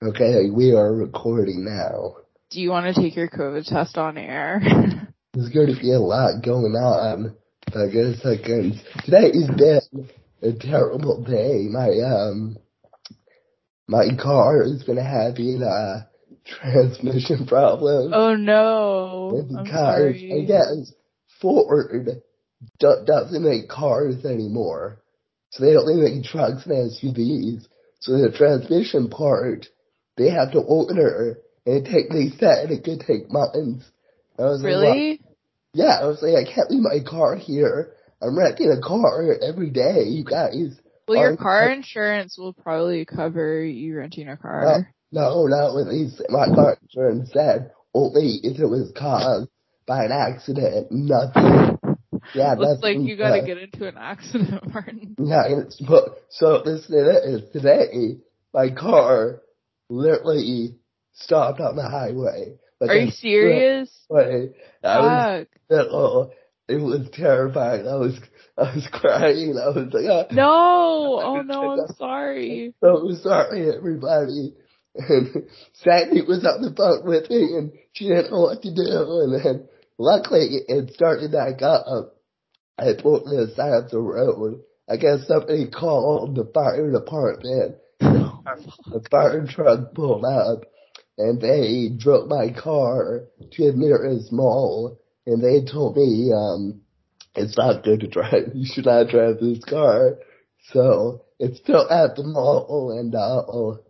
Okay, we are recording now. Do you want to take your COVID test on air? There's going to be a lot going on. I guess I can. Today has been a terrible day. My um, my car has been having a transmission problem. oh no. Because. I guess Ford do- doesn't make cars anymore, so they only make trucks and SUVs. So the transmission part they have to order, and it take they said it could take months. I was like, Really? yeah, I was like, I can't leave my car here. I'm renting a car every day, you guys. Well, your car insurance will probably cover you renting a car. no, no, at least my car insurance said only if it was caused by an accident, nothing. Yeah, Looks that's like you gotta get into an accident, Martin. Yeah, it's, but, so to this. Today, my car literally stopped on the highway. Like Are you serious? Way. I was, Fuck. oh, it was terrifying. I was, I was crying. I was like, oh, No! Oh no, I'm sorry. so sorry, everybody. And Sandy was on the phone with me, and she didn't know what to do. And then, luckily, it started back up. I pulled to the side of the road. I guess somebody called the fire department. The fire truck pulled up, and they drove my car to the nearest mall, and they told me, um, it's not good to drive. You should not drive this car. So it's still at the mall, and I'll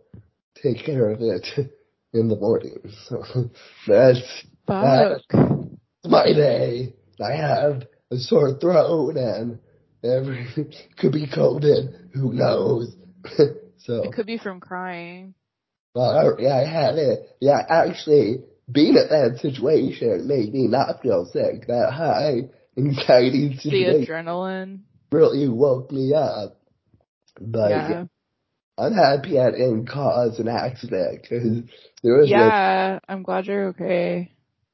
take care of it in the morning. So that's Fuck. my day. I have a sore throat, and every could be COVID. Who knows? So It could be from crying. well, I, yeah, I had it. Yeah, actually, being in that situation made me not feel sick. That high anxiety The adrenaline. really woke me up. But Yeah. I'm happy I didn't cause an accident because there was Yeah, I'm glad you're okay.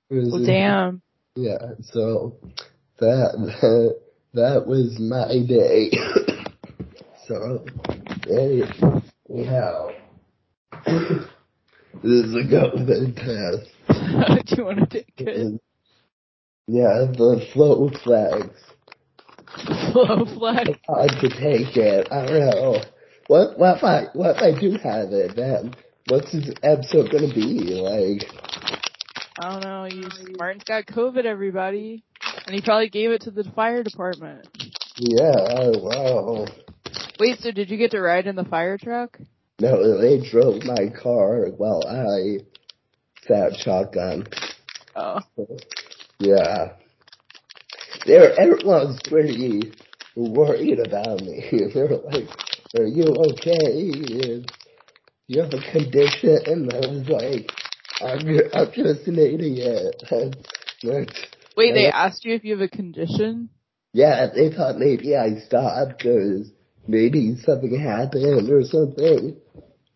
Well, a- damn. yeah. So that that, that was my day. so anyhow, this is a COVID test. Do you want to take it? Yeah, the flow flags. Flow flag. hard to take it. I don't know. What what if I what if I do have it then? What's this episode gonna be? Like I don't know. You, Martin's got COVID, everybody. And he probably gave it to the fire department. yeah, oh wow. Wait, so did you get to ride in the fire truck? No, they drove my car while I sat shotgun. Oh. Yeah. There everyone's pretty worried about me. They're like, Are you okay? And you have a condition? And I was like, I'm, I'm just an idiot. Wait, they asked you if you have a condition? Yeah, they thought maybe I stopped because maybe something happened or something.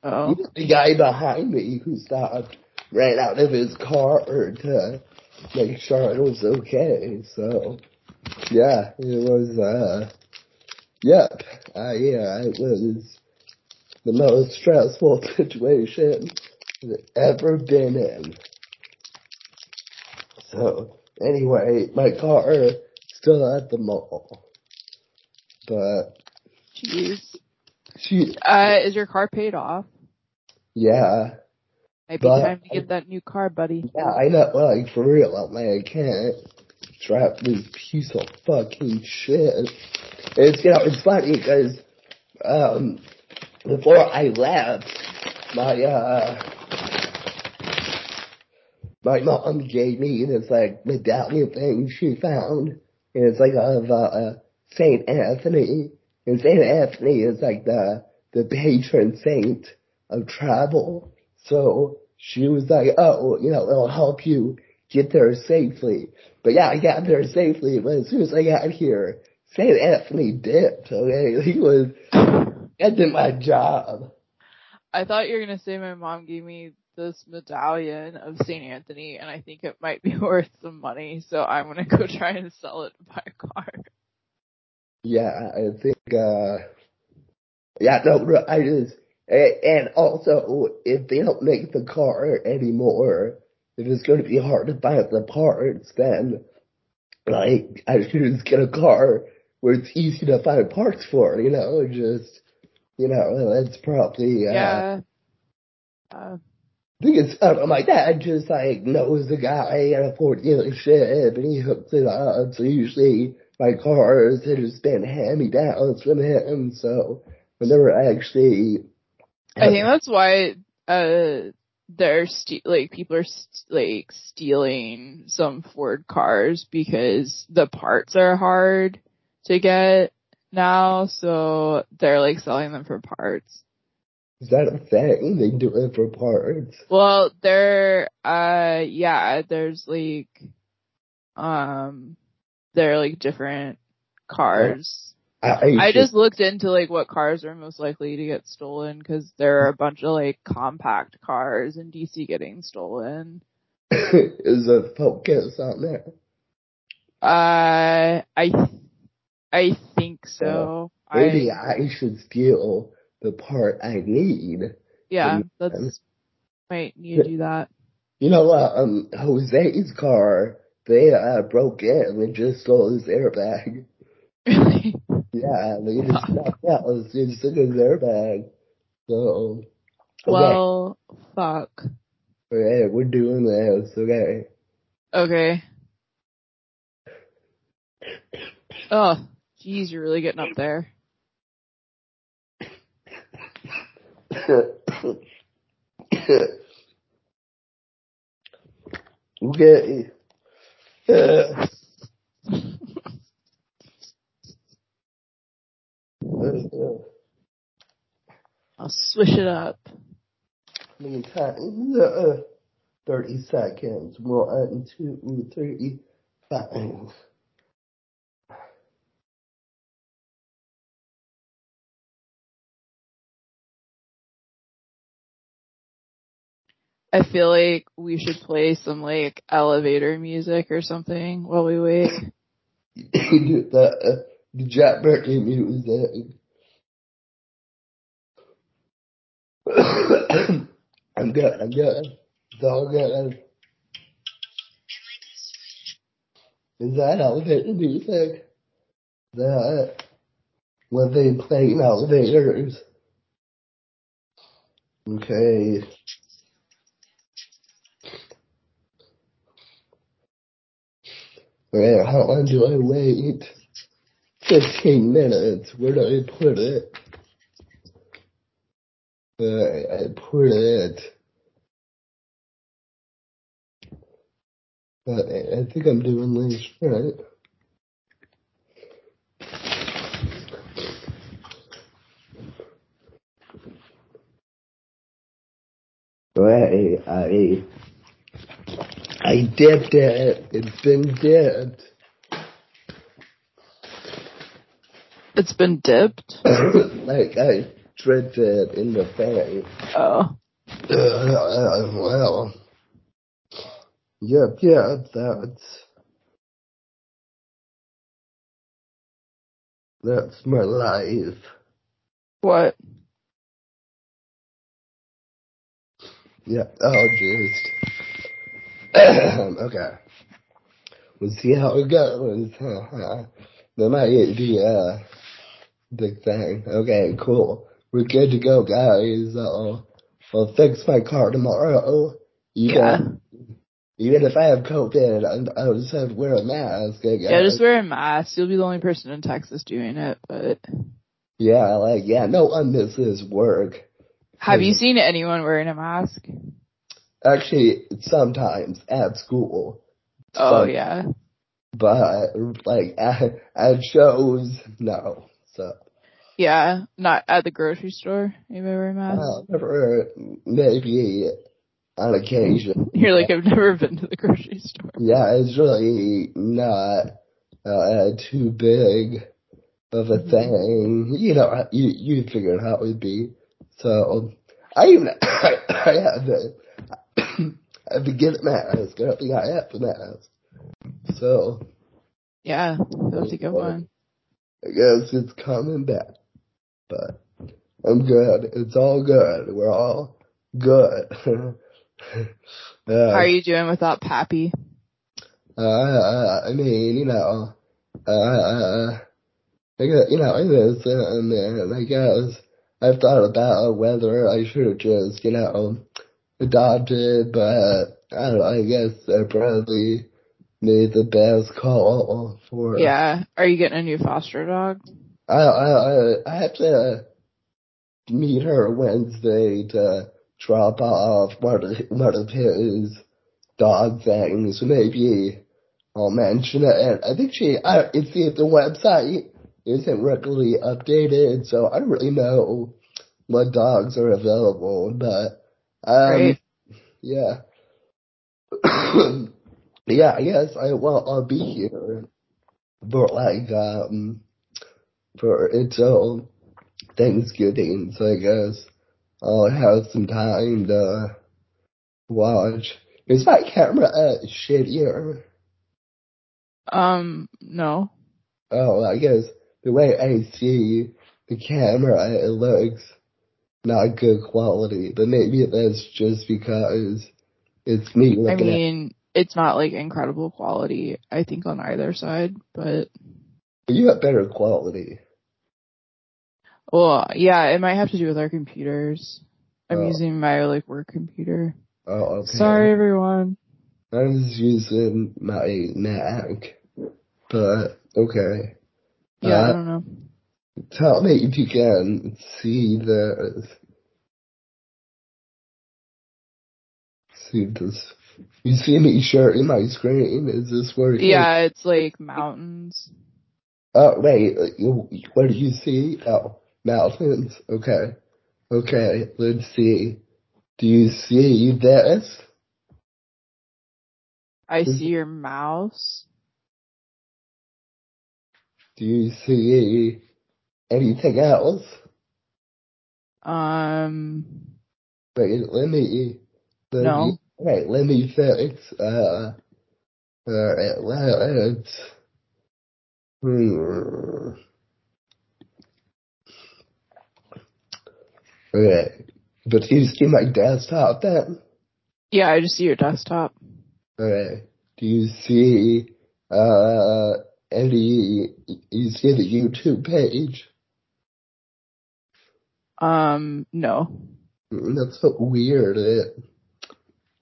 Oh. Even the guy behind me who stopped ran out of his car to make sure it was okay. So, yeah, it was, uh, yep, uh, yeah, it was the most stressful situation I've ever been in. So, anyway, my car still at the mall. But Jeez. she, Uh, is your car paid off? yeah, Might be time to get that new car, buddy. yeah, I know, like, for real, I'm like, I can't drive this piece of fucking shit. It's, you know, it's funny because, um, before I left, my, uh, my mom gave me this, like, medallion thing she found, and it's like of, uh, Saint Anthony, and Saint Anthony is like the, the patron saint of travel, so she was like, oh, you know, it'll help you get there safely. But yeah, I got there safely, but as soon as I got here, St. Anthony dipped, okay? He was, that did my job. I thought you were gonna say my mom gave me this medallion of St. Anthony and I think it might be worth some money, so I'm gonna go try and sell it to buy a car. Yeah, I think, uh, yeah, no, I just, And also, if they don't make the car anymore, if it's going to be hard to find the parts, then like I should just get a car where it's easy to find parts for. You know, just you know, that's probably uh, Yeah. Uh, I think it's I don't know, my dad just like knows the guy at a Ford dealership and he hooks it up. So usually my cars have just been hand me downs from him. So whenever I never actually. I think that's why uh they're ste- like people are st- like stealing some Ford cars because the parts are hard to get now, so they're like selling them for parts. Is that a thing? They do it for parts. Well, they're uh yeah, there's like um they're like different cars. I, I just looked into like what cars are most likely to get stolen because there are a bunch of like compact cars in DC getting stolen. is a focus on there. Uh, I I think so. Maybe I I should steal the part I need. yeah, that's might need to do that. You know, uh, um, Jose's car, they uh, broke in and just stole his airbag. Really? Yeah, they just knocked out his, just took his airbag. So, okay, Well, fuck. okay, we're doing this, okay. Okay. Oh, jeez, you're really getting up there. okay. Uh, uh, I'll swish it up. many times? Uh, 30 seconds. One, two, three, five. I feel like we should play some like elevator music or something while we wait. the, uh, the Jack Burton music. I'm good, I'm good. It's all good. Is that elevator music? That when they play elevators. Okay. Okay, how long do I wait? Fifteen minutes. Where do I put it? I put it. Uh, I think I'm doing this right. Right, I, I dipped it. It's been dipped. It's been dipped. like I dripped it in the thing. Oh. Uh, well. Yep, yep, that's, that's my life. What? Yeah, I'll just, okay. We'll see how it goes. That might be a big thing. Okay, cool. We're good to go, guys. I'll, I'll fix my car tomorrow. Even, Yeah. even if I have COVID, I- I'll just have to wear a mask, I guess. Yeah, just wear a mask. You'll be the only person in Texas doing it, but Yeah, like, yeah, no one misses work. have you seen anyone wearing a mask? Actually, sometimes at school. Oh Some- yeah. But, like, at, at shows, no. So, Yeah. Not at the grocery store. You a mask? uh, never, maybe on occasion. You're like, I've never been to the grocery store. Yeah, it's really not uh, too big of a Mhm. thing. You know, you you figured how it would be. So I even I, I had the I had to get a mask. I think I have the mask. So Yeah. That was a good one. I guess it's coming back. But I'm good. It's all good. We're all good. uh, How are you doing without Pappy? uh, I mean, you know, uh, I guess, you know, I guess, um, and I guess I've thought about whether I should have just, you know, adopted, but I don't know, I guess I probably made the best call for. Yeah. Are you getting a new foster dog? I, I, I, I have to meet her Wednesday to drop off one of, one of his dog things. Maybe I'll mention it. And I think she, I, it's the, the website isn't regularly updated, so I don't really know what dogs are available, but, um, Right. yeah. yeah, I guess I, well, I'll be here but like, um, for until Thanksgiving, so I guess I'll have some time to watch. Is my camera uh, shittier? Um, no. Oh, I guess the way I see the camera, it looks not good quality, but maybe that's just because it's me I looking at mean, it's not like incredible quality, I think, on either side, but, you have better quality. well, yeah, it might have to do with our computers. I'm Oh. using my, like, work computer. Oh, okay. Sorry, everyone. I was using my Mac, but okay. Yeah, I Uh, don't know. Tell me if you can see this. See this. You see me sharing my screen? Is this working? Yeah, it's like mountains. Oh, wait. What do you see? Oh, mountains. Okay. Okay, let's see. Do you see this? I see your mouse. Do you see anything else? Um, Wait, let me, let No. me, wait, let me fix, uh, alright, let's, hmm. Okay, but do you see my desktop then? yeah, I just see your desktop. Okay, do you see, uh, any, you see the YouTube page? Um, no. That's so weird, it,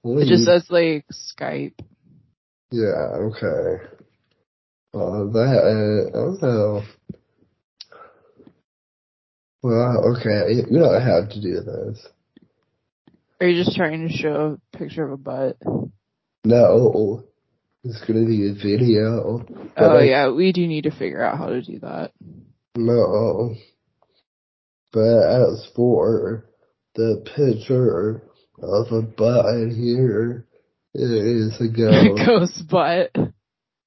It just says like Skype. Yeah, okay. Well, that, uh, also, well, okay, you don't have to do this. Are you just trying to show a picture of a butt? No, it's gonna be a video. Oh I- yeah, we do need to figure out how to do that. No. But as for the picture of a butt here, it is a ghost. Ghost butt.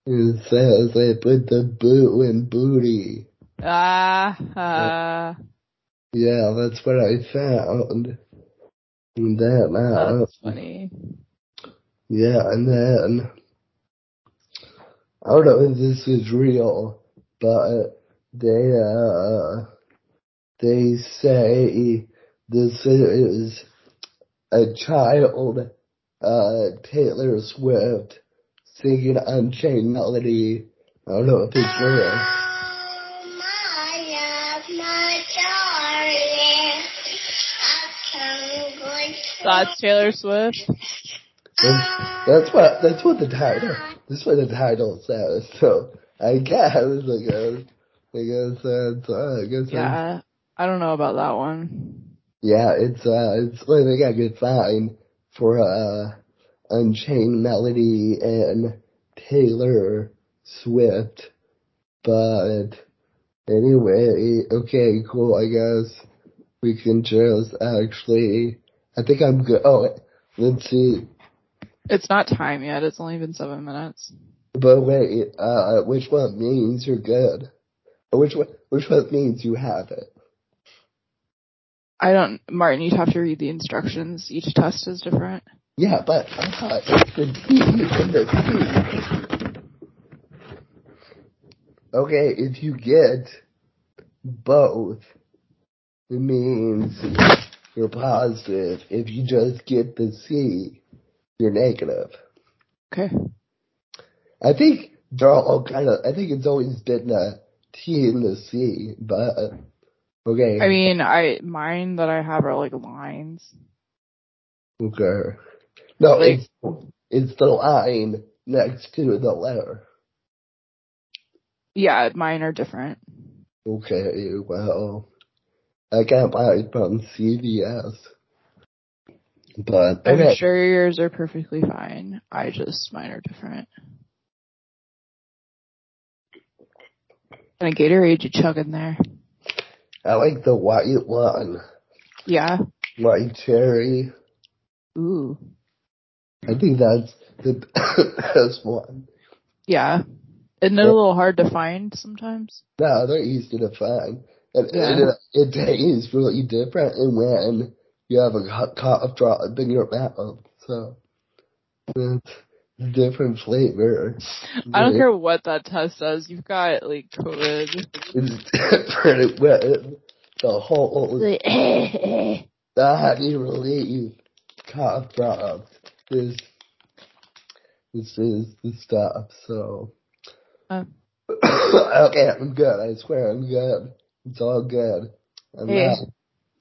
it says they put the boot in booty. Ah, uh, Yeah, that's what I found. And then, uh, that's funny. Yeah, and then I don't know if this is real, but they uh they say this is a child uh Taylor Swift singing Unchained Melody. I don't know if it's real. That's Taylor Swift. That's, that's what that's what the title that's what the title says. So I guess I guess I guess that's uh, I guess that's- Yeah, I don't know about that one. Yeah, it's uh, it's like they got a good sign for uh, Unchained Melody and Taylor Swift, but anyway, okay, cool. I guess we can just actually. I think I'm good. Oh, let's see. It's not time yet. It's only been seven minutes. But wait, uh, which one means you're good? Which one? Which one means you have it? I don't, Martin, you'd have to read the instructions. Each test is different. Yeah, but I thought it's the D and the C. Okay, if you get both, it means you're positive. If you just get the C, you're negative. Okay. I think they're all kind of, I think it's always been a T and the C, but okay. I mean, I mine that I have are like lines. Okay. No, Like- it's, it's the line next to the letter. Yeah, mine are different. Okay, well, I got mine from CVS. But, I'm sure yours are perfectly fine. I just mine are different. And a Gatorade you chug in there. I like the white one. Yeah. White cherry. Ooh. I think that's the best one. Yeah. Isn't it a little hard to find sometimes? No, they're easy to find. And, Yeah. and it, tastes really different and when you have a co- cough drop in your mouth. So, different flavor. I don't care what that test says. You've got like COVID. It's different with the whole, the honey relief cough drop. This, this is the stuff, so. Uh. okay, I'm good. I swear I'm good. It's all good. I'm Hey. not,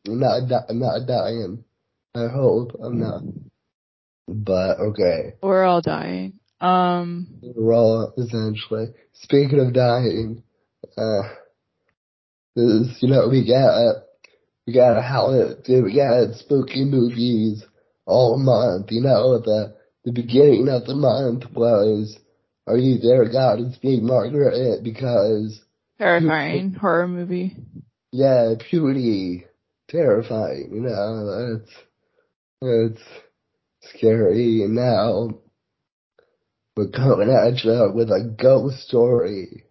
I'm not, di- I'm not dying. I hope I'm not. But, okay. We're all dying. Um, We're all essentially. Speaking of dying, uh, this, you know, we got, we got a holiday, we got spooky movies all month, you know, the, the beginning of the month was, Are You There, God, It's Me, Margaret, because, terrifying horror movie. yeah, puberty, terrifying, you know, that's, it's scary, now, we're coming at you with a ghost story.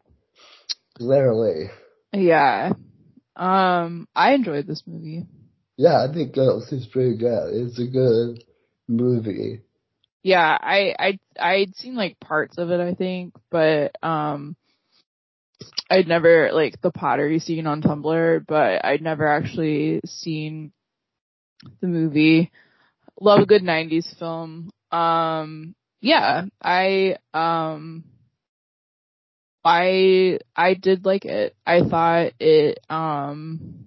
Literally. Yeah. Um, I enjoyed this movie. Yeah, I think Ghost is pretty good. It's a good movie. Yeah, I I I'd seen like parts of it, I think, but um, I'd never like the pottery scene on Tumblr, but I'd never actually seen the movie. Love a good '90s film. Um, yeah, I um, I I did like it. I thought it um,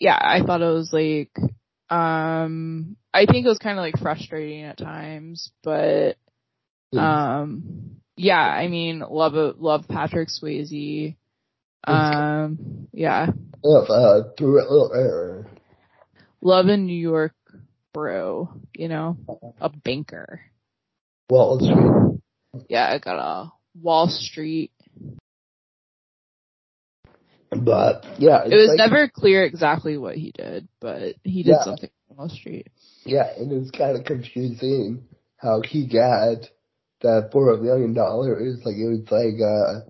yeah, I thought it was like um, I think it was kind of like frustrating at times, but um, yeah, I mean, love love Patrick Swayze. Um, yeah, Of uh, thriller. Love a New York bro, you know, a banker. Wall Street. Yeah, I got a Wall Street. But yeah, It was like, never clear exactly what he did, but he did Yeah. something on Wall Street. Yeah, and it was kind of confusing how he got that four million dollars. Like it was like a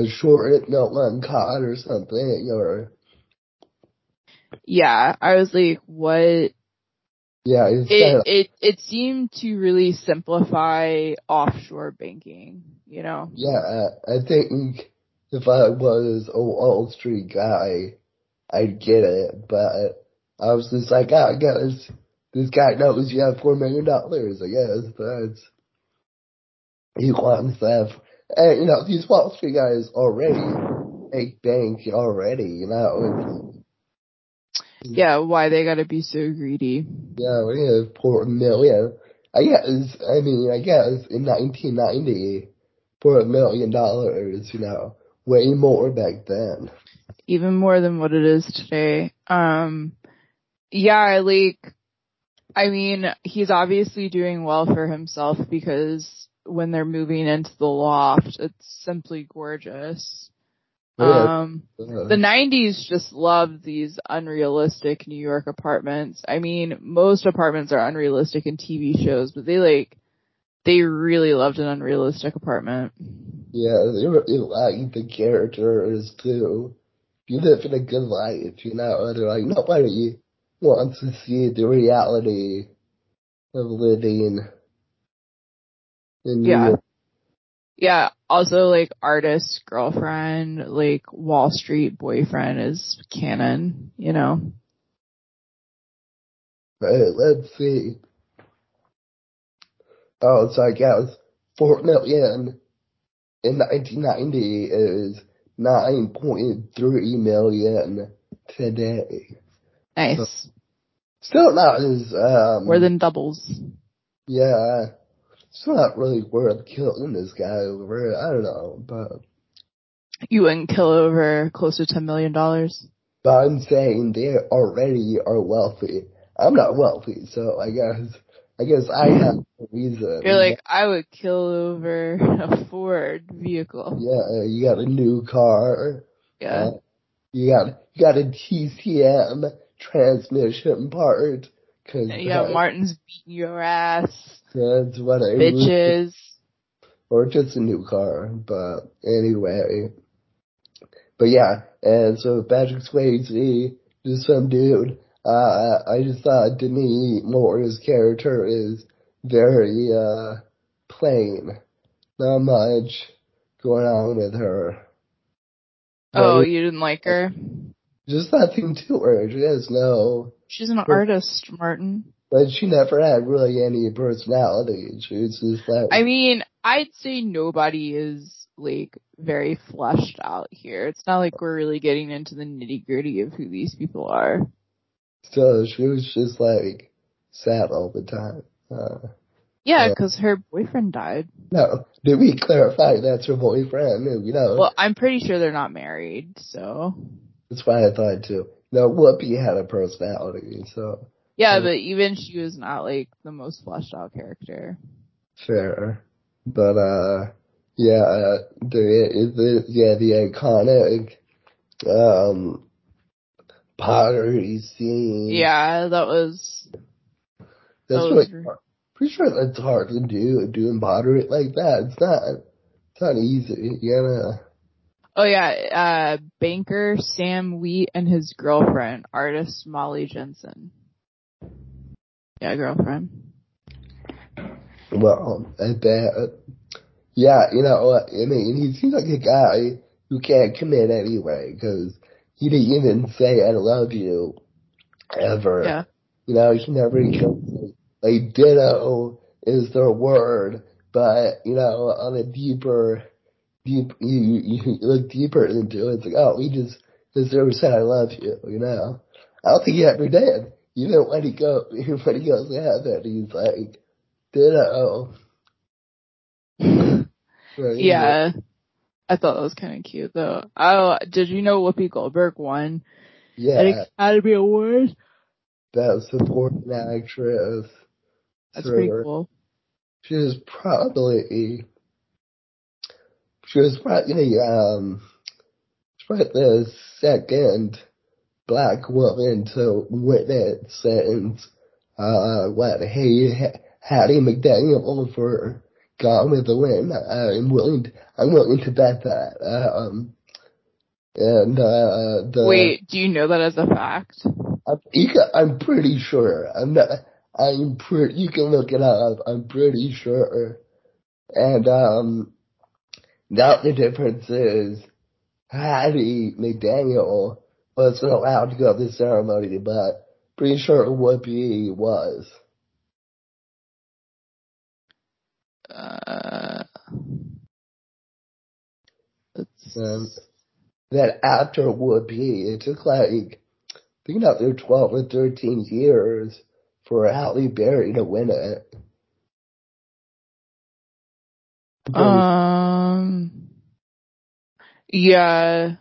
a short no one caught or something, or Yeah, I was like, what? yeah, It it it seemed to really simplify offshore banking. You know. yeah. I think if I was a Wall Street guy, I'd get it, but I was just like, oh, I guess this guy knows you have four million dollars. I guess that's he wants that. And you know, these Wall Street guys already make bank already. You know, Yeah, why they gotta be so greedy? yeah, have four million. I guess. I mean, I guess in 1990, for a million dollars, you know, way more back then. Even more than what it is today. Um, yeah, like, I mean, he's obviously doing well for himself because when they're moving into the loft, it's simply gorgeous. Um, Uh, the 90s just loved these unrealistic New York apartments. I mean, most apartments are unrealistic in TV shows, but they like, they really loved an unrealistic apartment. Yeah, they really like the characters too. You live in a good life, you know, they're like, nobody wants to see the reality of living in New Yeah. York. Yeah, also like artist girlfriend, like Wall Street boyfriend is canon, you know. Right, let's see. Oh, so I guess four million in 1990 is 9.3 million today. Nice. So, still not as um, More than doubles. Yeah, it's not really worth killing this guy over. I don't know, but you wouldn't kill over close to ten million dollars. But I'm saying they already are wealthy. I'm not wealthy, so I guess I guess I have a reason. You're like, I would kill over a Ford vehicle. Yeah, you got a new car. Yeah. Uh, you got you got a TCM transmission part. Cause yeah, Martin's beating your ass. That's what I Bitches. Or just a new car, but anyway. But yeah, and so Patrick Swayze, just some dude. Uh, I just thought Demi Moore's character is very, uh, plain. Not much going on with her. Oh, you didn't like her? Just nothing to her. She has no. She's an artist, Martin. But she never had really any personality. She was just like. I mean, I'd say nobody is like very fleshed out here. It's not like we're really getting into the nitty gritty of who these people are. So she was just like sad all the time. Uh, yeah, because her boyfriend died. No, did we clarify that's her boyfriend? You know. Well, I'm pretty sure they're not married, so. That's why I thought too. No, Whoopi had a personality, so. Yeah, but even she was not like the most fleshed out character. Fair, but uh, yeah, uh, the, the yeah the iconic um pottery scene. Yeah, that was. That's that was really hard. pretty sure that's hard to do doing pottery like that. It's not. It's not easy. You gotta. Oh yeah, uh, banker Sam Wheat and his girlfriend, artist Molly Jensen. Yeah, girlfriend. Well, I bet. Yeah, you know, I mean, he seems like a guy who can't commit anyway, because he didn't even say I love you ever. Yeah. You know, he never comes like ditto is their word, but you know, on a deeper, deep, you, you look deeper into it. It's like, oh, he just deserves said I love you. You know, I don't think he ever did. Even when he go, when he goes to heaven, he's like, ditto. right, yeah. I thought that was kind of cute though. Oh, did you know Whoopi Goldberg won yeah. an Academy Award? Best Supporting Actress. That's pretty cool. She was probably, she was probably, um, she was probably the second black woman to win it since, uh, what, hey, Hattie McDaniel for Gone with the Wind. I'm willing, to, I'm willing to bet that. Um, and, uh, the. Wait, do you know that as a fact? I'm, I'm pretty sure. I'm not, I'm pretty, you can look it up. I'm pretty sure. And, um, now the difference is Hattie McDaniel wasn't allowed to go to the ceremony, but pretty sure Whoopi was. Uh, and then after Whoopi, it took like, I think after 12 or 13 years for Halle Berry to win it. Um, yeah.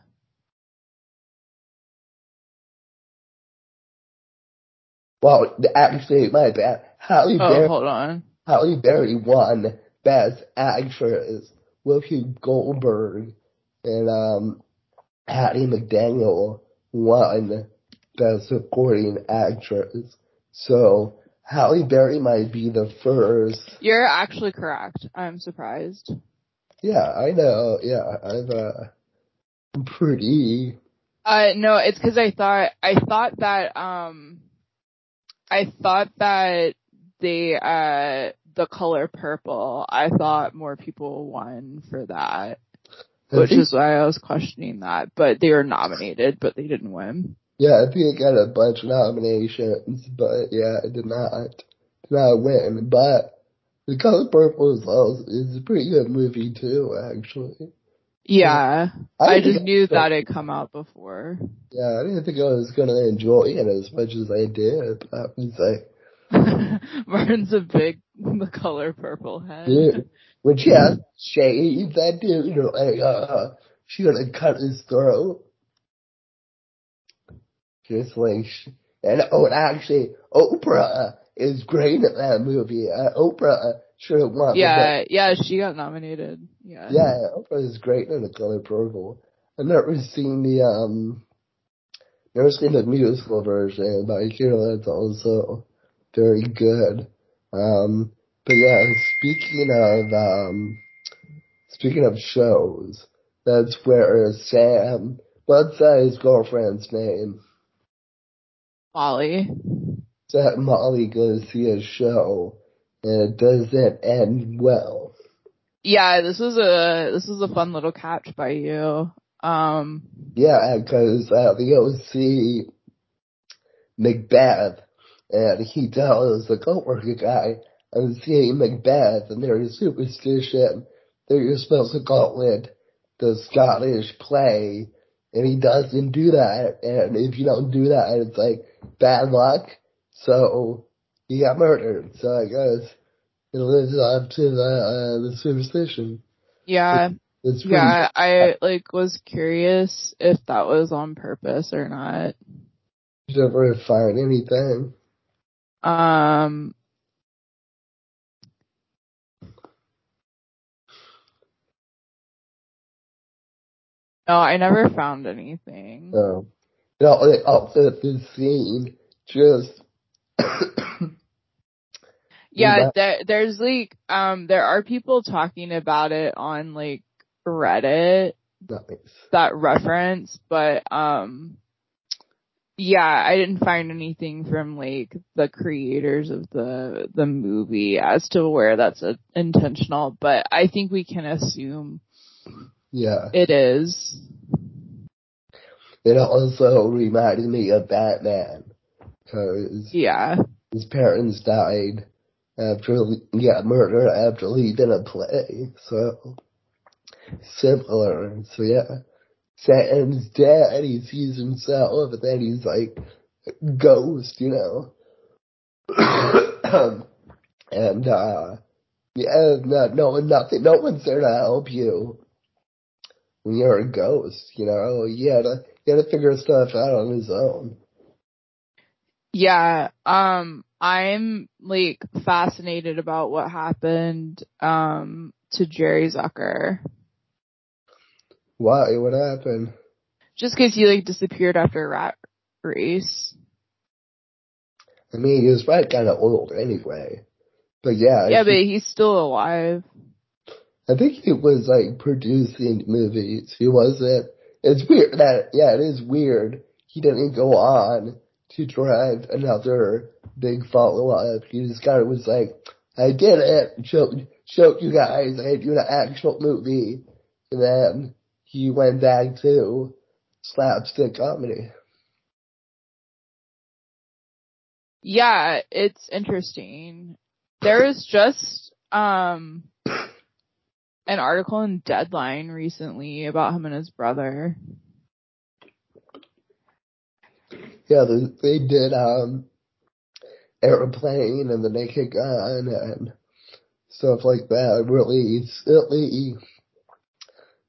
Well, actually, my bad. Halle oh, Berry. hold on. Halle Berry won Best Actress. Whoopi Goldberg and um, Hattie McDaniel won Best Supporting Actress. So Halle Berry might be the first. You're actually correct. I'm surprised. Yeah, I know. Yeah, I've uh, pretty. Uh, no, it's because I thought I thought that um, I thought that they uh the color purple, I thought more people won for that. Which is why I was questioning that. But they were nominated, but they didn't win. Yeah, I think it got a bunch of nominations, but yeah, it did not, did not win. But The Color Purple is also, is a pretty good movie too, actually. Yeah, I, I just knew that had come out before. Yeah, I didn't think I was gonna enjoy it as much as I did. I was like, Martin's a big the color purple head. Dude, when she has shaved that dude, you know, like, uh, she gonna cut his throat. Just like, and oh, and actually, Oprah is great in that movie. Uh, Oprah should have won. Yeah, yeah, she got nominated. Yeah. Yeah, Oprah is great in the color purple. I've never seen the um, never seen the musical version, but I hear that's also very good. Um, but yeah, speaking of um, speaking of shows, that's where Sam. What's uh, his girlfriend's name? Molly. That Molly goes see a show, and it doesn't end well. Yeah, this was a this was a fun little catch by you. Um. Yeah, because uh, the OC Macbeth and he tells the co-worker guy, I'm seeing Macbeth and there's superstition that you're supposed to call it the Scottish play and he doesn't do that and if you don't do that it's like bad luck so he got murdered so I guess it lives up to the uh, the superstition. Yeah. It's, yeah, I like was curious if that was on purpose or not. You never find anything. Um, no, I never found anything. No. No, also the scene just. Yeah, there, there's like, um, there are people talking about it on like Reddit. Nice. That reference, but um, yeah, I didn't find anything from like the creators of the the movie as to where that's a, intentional, but I think we can assume yeah it is. It also reminded me of Batman because yeah, his parents died after he got murdered after he did a play, so similar. So yeah, Sam's dad, he sees himself, but then he's like, ghost, you know. and, uh, yeah, no, no, nothing, no one's there to help you when you're a ghost, you know. You gotta, you gotta figure stuff out on his own. Yeah, um, I'm like fascinated about what happened, um, to Jerry Zucker. Why? What happened? Just because he like disappeared after a rat race. I mean, he was probably kind of old anyway. But yeah. Yeah, but he's still alive. I think he was like producing movies. He wasn't. It's weird that, yeah, it is weird. He didn't go on to drive another big follow up. He just kind of was like, I did it. Showed, showed you guys I do an actual movie. And then he went back to slapstick comedy. Yeah, it's interesting. There was just um an article in Deadline recently about him and his brother. Yeah, they, they did um airplane and the naked gun and stuff like that. Really silly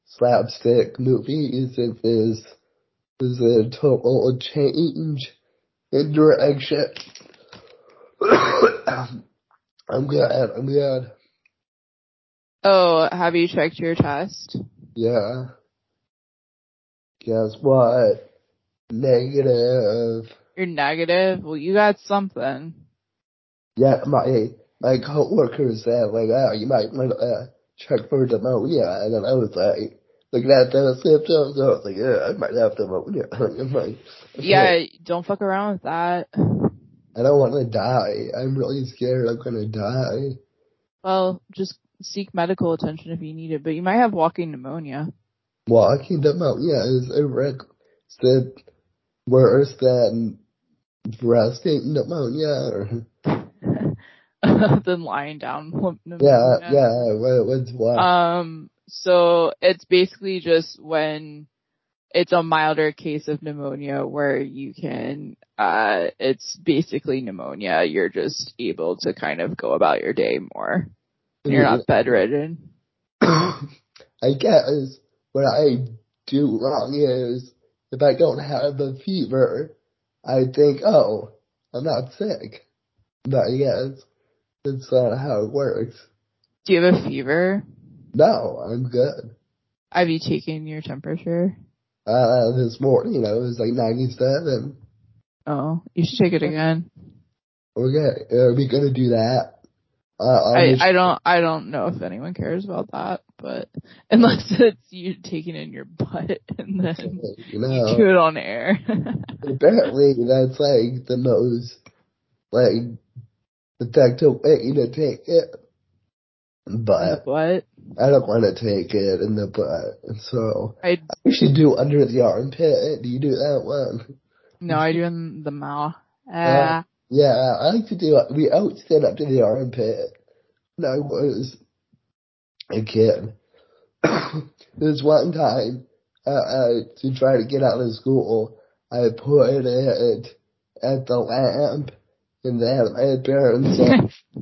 slapstick movies if there's, there's a total change in direction. I'm glad, I'm glad. Oh, have you checked your test? Yeah. Guess what? Negative. You're negative? Well, you got something. Yeah, my my coworker said like, oh, you might want to uh, check for pneumonia, and then I was like, looking at those symptoms, I was like, yeah, I might have pneumonia. like, yeah, don't fuck around with that. I don't want to die. I'm really scared I'm gonna die. Well, just seek medical attention if you need it, but you might have walking pneumonia. Walking pneumonia is a that worse than resting pneumonia or than lying down pneumonia. yeah yeah what, what's what Um, so it's basically just when it's a milder case of pneumonia where you can, uh, it's basically pneumonia. You're just able to kind of go about your day more. You're not bedridden. I guess what I do wrong is if I don't have a fever, I think, oh, I'm not sick. But yes, that's not how it works. Do you have a fever? No, I'm good. Have you taken your temperature? Uh, this morning, you know, it was like 97. Oh, you should take it again. Okay, are we gonna do that? Uh, I, I don't I don't know if anyone cares about that, but unless it's you taking in your butt and then you know, you do it on air. apparently that's like the most like effective way to take it. But what? I don't want to take it in the butt, so I I should do under the armpit. Do you do that one? no, I do in the mouth. Uh, Yeah, I like to do it. We always stand up to the armpit when I was a kid. There's one time, uh, uh, to try to get out of school, I put it at the lamp, and then my parents, uh,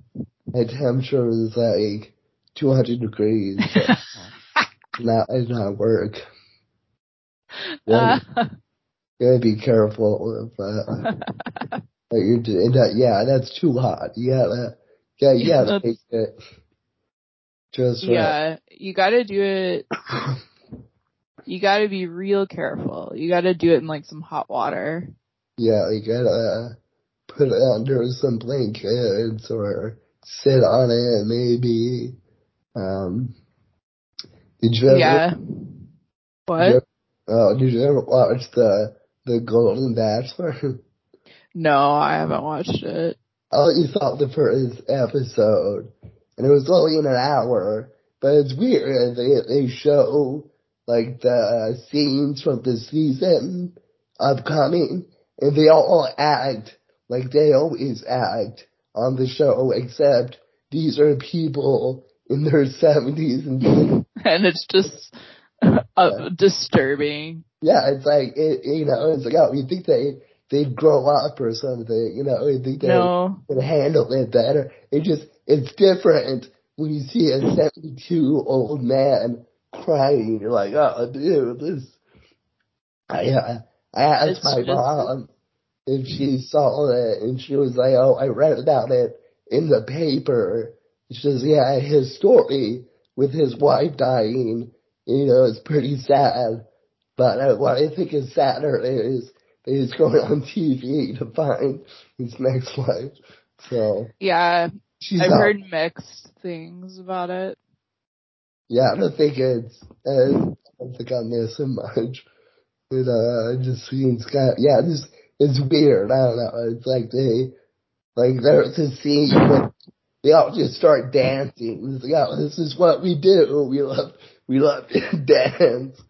my temperature was like 200 degrees. Not, it not work. Yeah, uh, gotta be careful with uh, what you're. That, yeah, that's too hot. You gotta, yeah, you Yeah, that's- make it just right. yeah, you gotta do it. You gotta be real careful. You gotta do it in like some hot water. Yeah, you gotta uh, put it under some blankets or sit on it maybe. Um, did you ever, Yeah. did you What? oh, did you ever watch the, the Golden Bachelor? No, I haven't watched it. I only saw the first episode, and it was only in an hour, but it's weird. They, they show, like, the scenes from the season upcoming, and they all act like they always act on the show, except these are people in their 70s and and it's just uh, disturbing. yeah, it's like, it, you know, it's like, oh, you think they, they'd grow up or something, you know, think they No. would handle it better. It just, it's different when you see a 72 old man crying. You're like, oh, dude, this, I, uh, I asked It's my just- mom if she saw it and she was like, oh, I read about it in the paper. She says, yeah, his story with his wife dying, you know, is pretty sad. But what I think is sadder is he's going on TV to find his next wife. So Yeah, she's I've not, heard mixed things about it. yeah, I don't think it's, uh, I don't think I'm missing much. It, uh, it just seems kind of, yeah, this, it's weird. I don't know. It's like they, like there's a scene where they all just start dancing. It's like, oh, this is what we do. We love, we love to dance.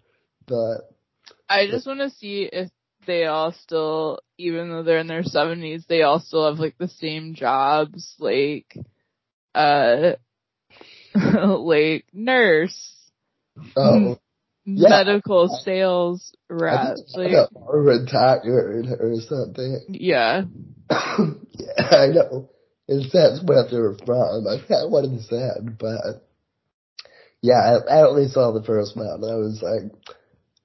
But, I just want to see if they all still, even though they're in their seventies, they all still have like the same jobs, like, uh, like nurse, oh, Yeah. medical sales rep, like, retired or something. yeah. yeah, I know. It says where they're from. I forgot what it said, but yeah, I, I only saw the first one. I was like,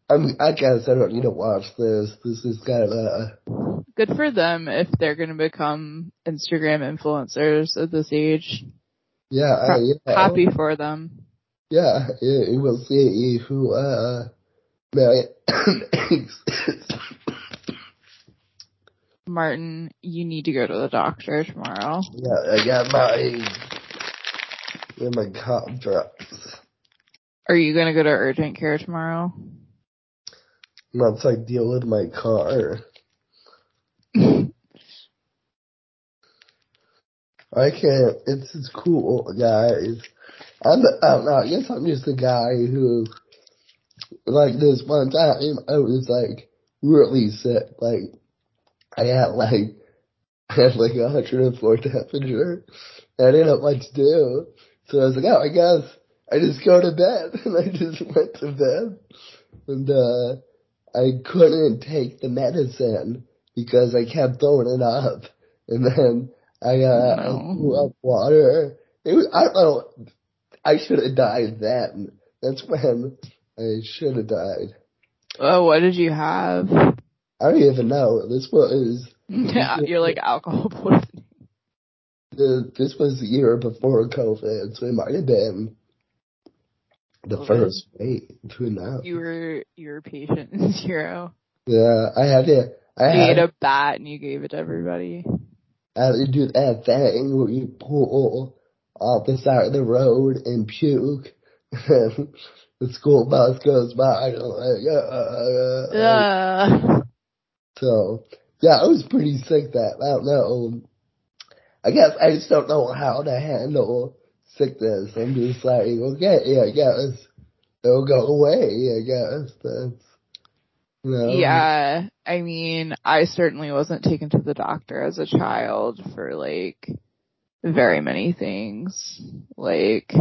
I'm, I guess I don't need to watch this. This is kind of a, Good for them if they're gonna become Instagram influencers at this age. yeah, I, yeah, Happy for them. yeah. It, we'll see who uh, Martin, you need to go to the doctor tomorrow. yeah, I got my, got my cough drops. Are you gonna go to urgent care tomorrow? Once I deal with my car. I can't. It's just cool, guys. I'm, I don't know. I guess I'm just a guy who, like this one time, I was like really sick. Like I had like I had like a 104 temperature. And I didn't know what to do. So I was like, oh, I guess I just go to bed. And I just went to bed. And, uh, I couldn't take the medicine because I kept throwing it up. And then I, uh, I No. threw up water. It was, I don't know. I should have died then. That's when I should have died. Oh, what did you have? I don't even know. This was Yeah, you're like alcohol poisoning. this was the year before COVID, so it might have been the COVID. first wave. Who knows? You were you were patient zero. Yeah, I had to. I You ate had, a bat and you gave it to everybody. I had to do that thing where you pull off the side of the road and puke. And the school bus goes by. And I'm like, uh, uh. Uh, So yeah, I was pretty sick that. I don't know. I guess I just don't know how to handle sickness. I'm just like, okay, yeah, I guess it'll go away. I guess that's you know. yeah, I mean, I certainly wasn't taken to the doctor as a child for like very many things. Like,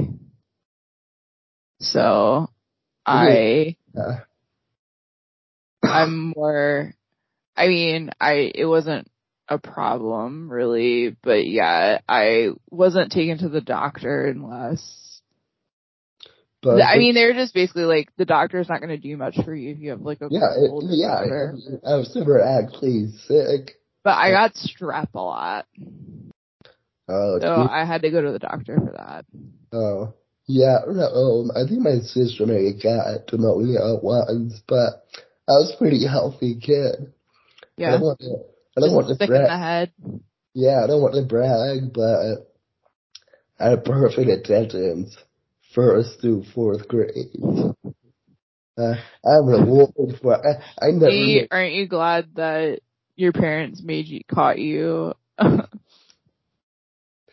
so I, Yeah. I'm more, I mean, I, it wasn't a problem really, but yeah, I wasn't taken to the doctor unless, But I mean, they're just basically like, the doctor's not going to do much for you if you have like a yeah, cold or yeah. whatever. I, was super actually sick. But I got strep a lot, Oh, so I had to go to the doctor for that. oh, yeah. No, um, I think my sister may have got pneumonia once, but I was a pretty healthy kid. Yeah, don't want to. I don't want to sick in brag. the head. Yeah, I don't want to brag, but I had perfect attendance first through fourth grade. Uh, I'm an award for I, I never Aren't you, aren't you glad that your parents made you caught you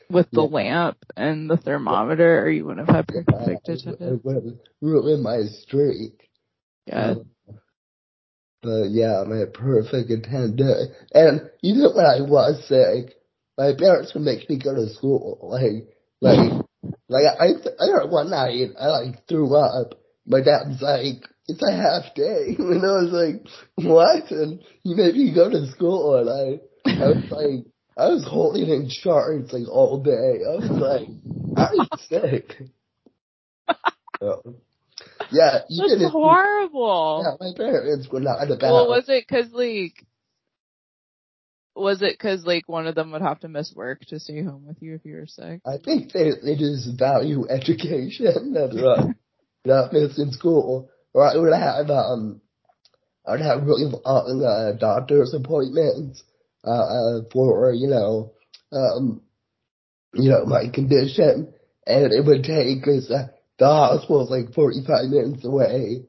with the Yeah. lamp and the thermometer, or you wouldn't have had perfect I, I attendance? would have ruined my streak. Yeah, But yeah, my perfect attendance. And even when I was sick, my parents would make me go to school. Like, like, like I, I remember one night I like threw up. My dad was like, it's a half day. And I was like, what? And he made me go to school and I, I was like, I was holding in charts like all day. I was like, I'm sick. So, yeah, even that's if horrible. yeah, my parents were not about. Well, was it because like, was it because like one of them would have to miss work to stay home with you if you were sick? I think they they just value education. That's right. Not missing school, or I would have um, I would have really long uh, doctor's appointments uh, uh, for you know um, you know my condition, and it would take because uh, the hospital's like forty five minutes away.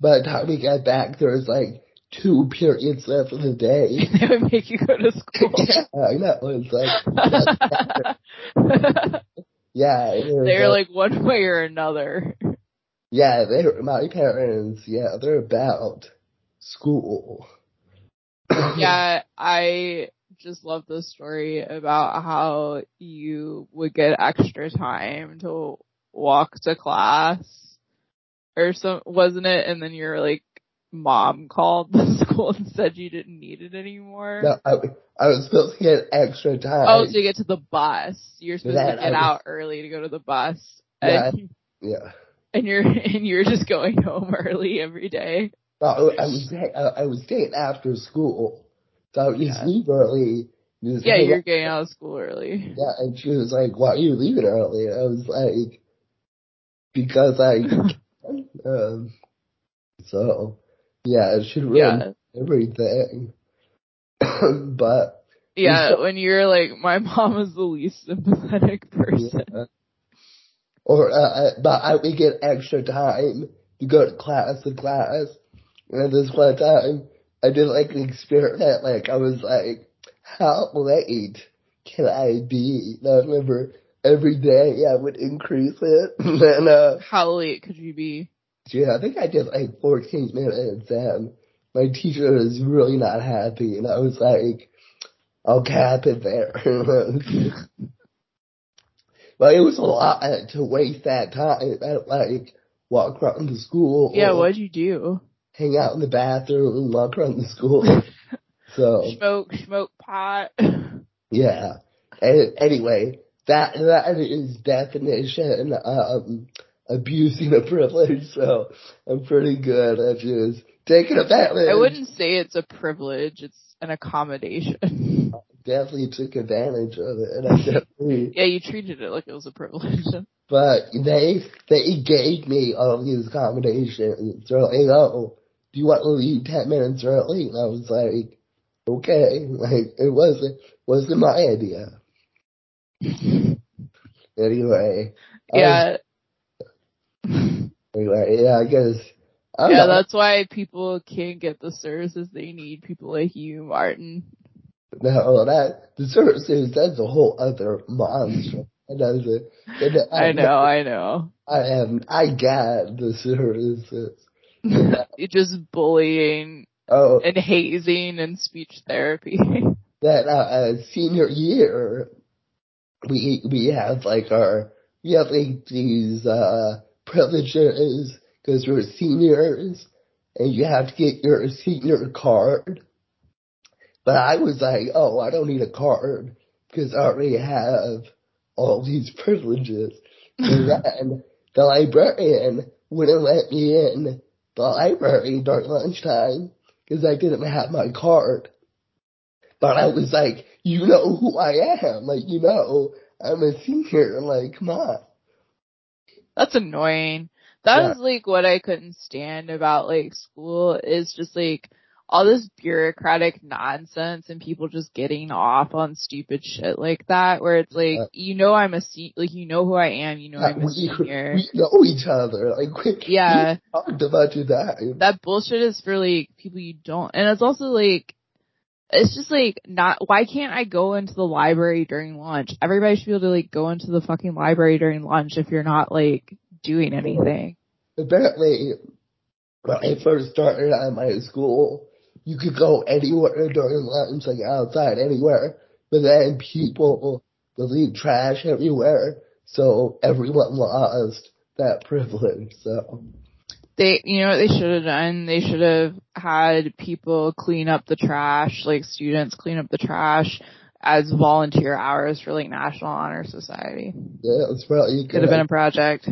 By the time we got back, there was like two periods left of the day. they would make you go to school. yeah, I know. It's like yeah, it was, They're uh, like one way or another. Yeah, they're my parents. Yeah, they're about school. yeah, I just love the story about how you would get extra time to walk to class or some, wasn't it? And then your like mom called the school and said you didn't need it anymore. No, I, I was supposed to get extra time. Oh, to get to the bus. You're supposed That to get was- out early to go to the bus. Yeah. And, yeah. and you're, and you're just going home early every day. No, I was I, was staying after school, so I would Yeah. leave early. Just Yeah, you're out. getting out of school early. Yeah, and she was like, "Why are you leaving early?" And I was like, "Because I." um, so, yeah, it should ruin Yeah. everything. but Yeah, when you're like, my mom is the least sympathetic person. Yeah. Or, uh, uh, but I would get extra time to go to class to class. And this one time, I did like an experiment, like I was like, how late can I be? And I remember every day I would increase it. and uh How late could you be? yeah, I think I did like 14 minutes and my teacher was really not happy and I was like, I'll cap it there. but it was a lot to waste that time. I like walk around the school. Yeah, what'd you do? Hang out in the bathroom and walk around the school. so Smoke, smoke pot. yeah. And anyway, that that is definition um abusing a privilege. So I'm pretty good at just taking advantage. I wouldn't say it's a privilege. It's an accommodation. Definitely took advantage of it, and I definitely. yeah, you treated it like it was a privilege. But they they gave me all these accommodations. They're like, oh, do you want to leave ten minutes early? And I was like, okay. Like it wasn't wasn't my idea. Anyway. Yeah. Um, anyway, yeah, I guess. I yeah, know. that's why people can't get the services they need. People like you, Martin. No, that the services that's a whole other monster. That doesn't. that- I know, I know. I am. I got the services. You're just bullying Oh, and hazing and speech therapy. that uh, uh, senior year, we we have like our we have like these uh privileges because we're seniors, and you have to get your senior card. But I was like, oh, I don't need a card because I already have all these privileges. And then the librarian wouldn't let me in the library during lunchtime because I didn't have my card. But I was like, you know who I am. Like, you know, I'm a senior. Like, come on. That's annoying. That Yeah. was like what I couldn't stand about like school is just like all this bureaucratic nonsense and people just getting off on stupid shit like that where it's like, Yeah. you know I'm a se- like you know who I am, you know I'm a we, senior. we know each other. Like, we, Yeah. we talked about you that. that bullshit is for like people you don't and it's also like it's just like not why can't I go into the library during lunch? Everybody should be able to like go into the fucking library during lunch if you're not like doing anything. Apparently, when I first started at my school, you could go anywhere during lunch, like outside, anywhere. But then people would leave trash everywhere, so everyone lost that privilege. So They you know what they should have done? They should have had people clean up the trash, like students clean up the trash as volunteer hours for like National Honor Society. yeah, it's you Could have been a project.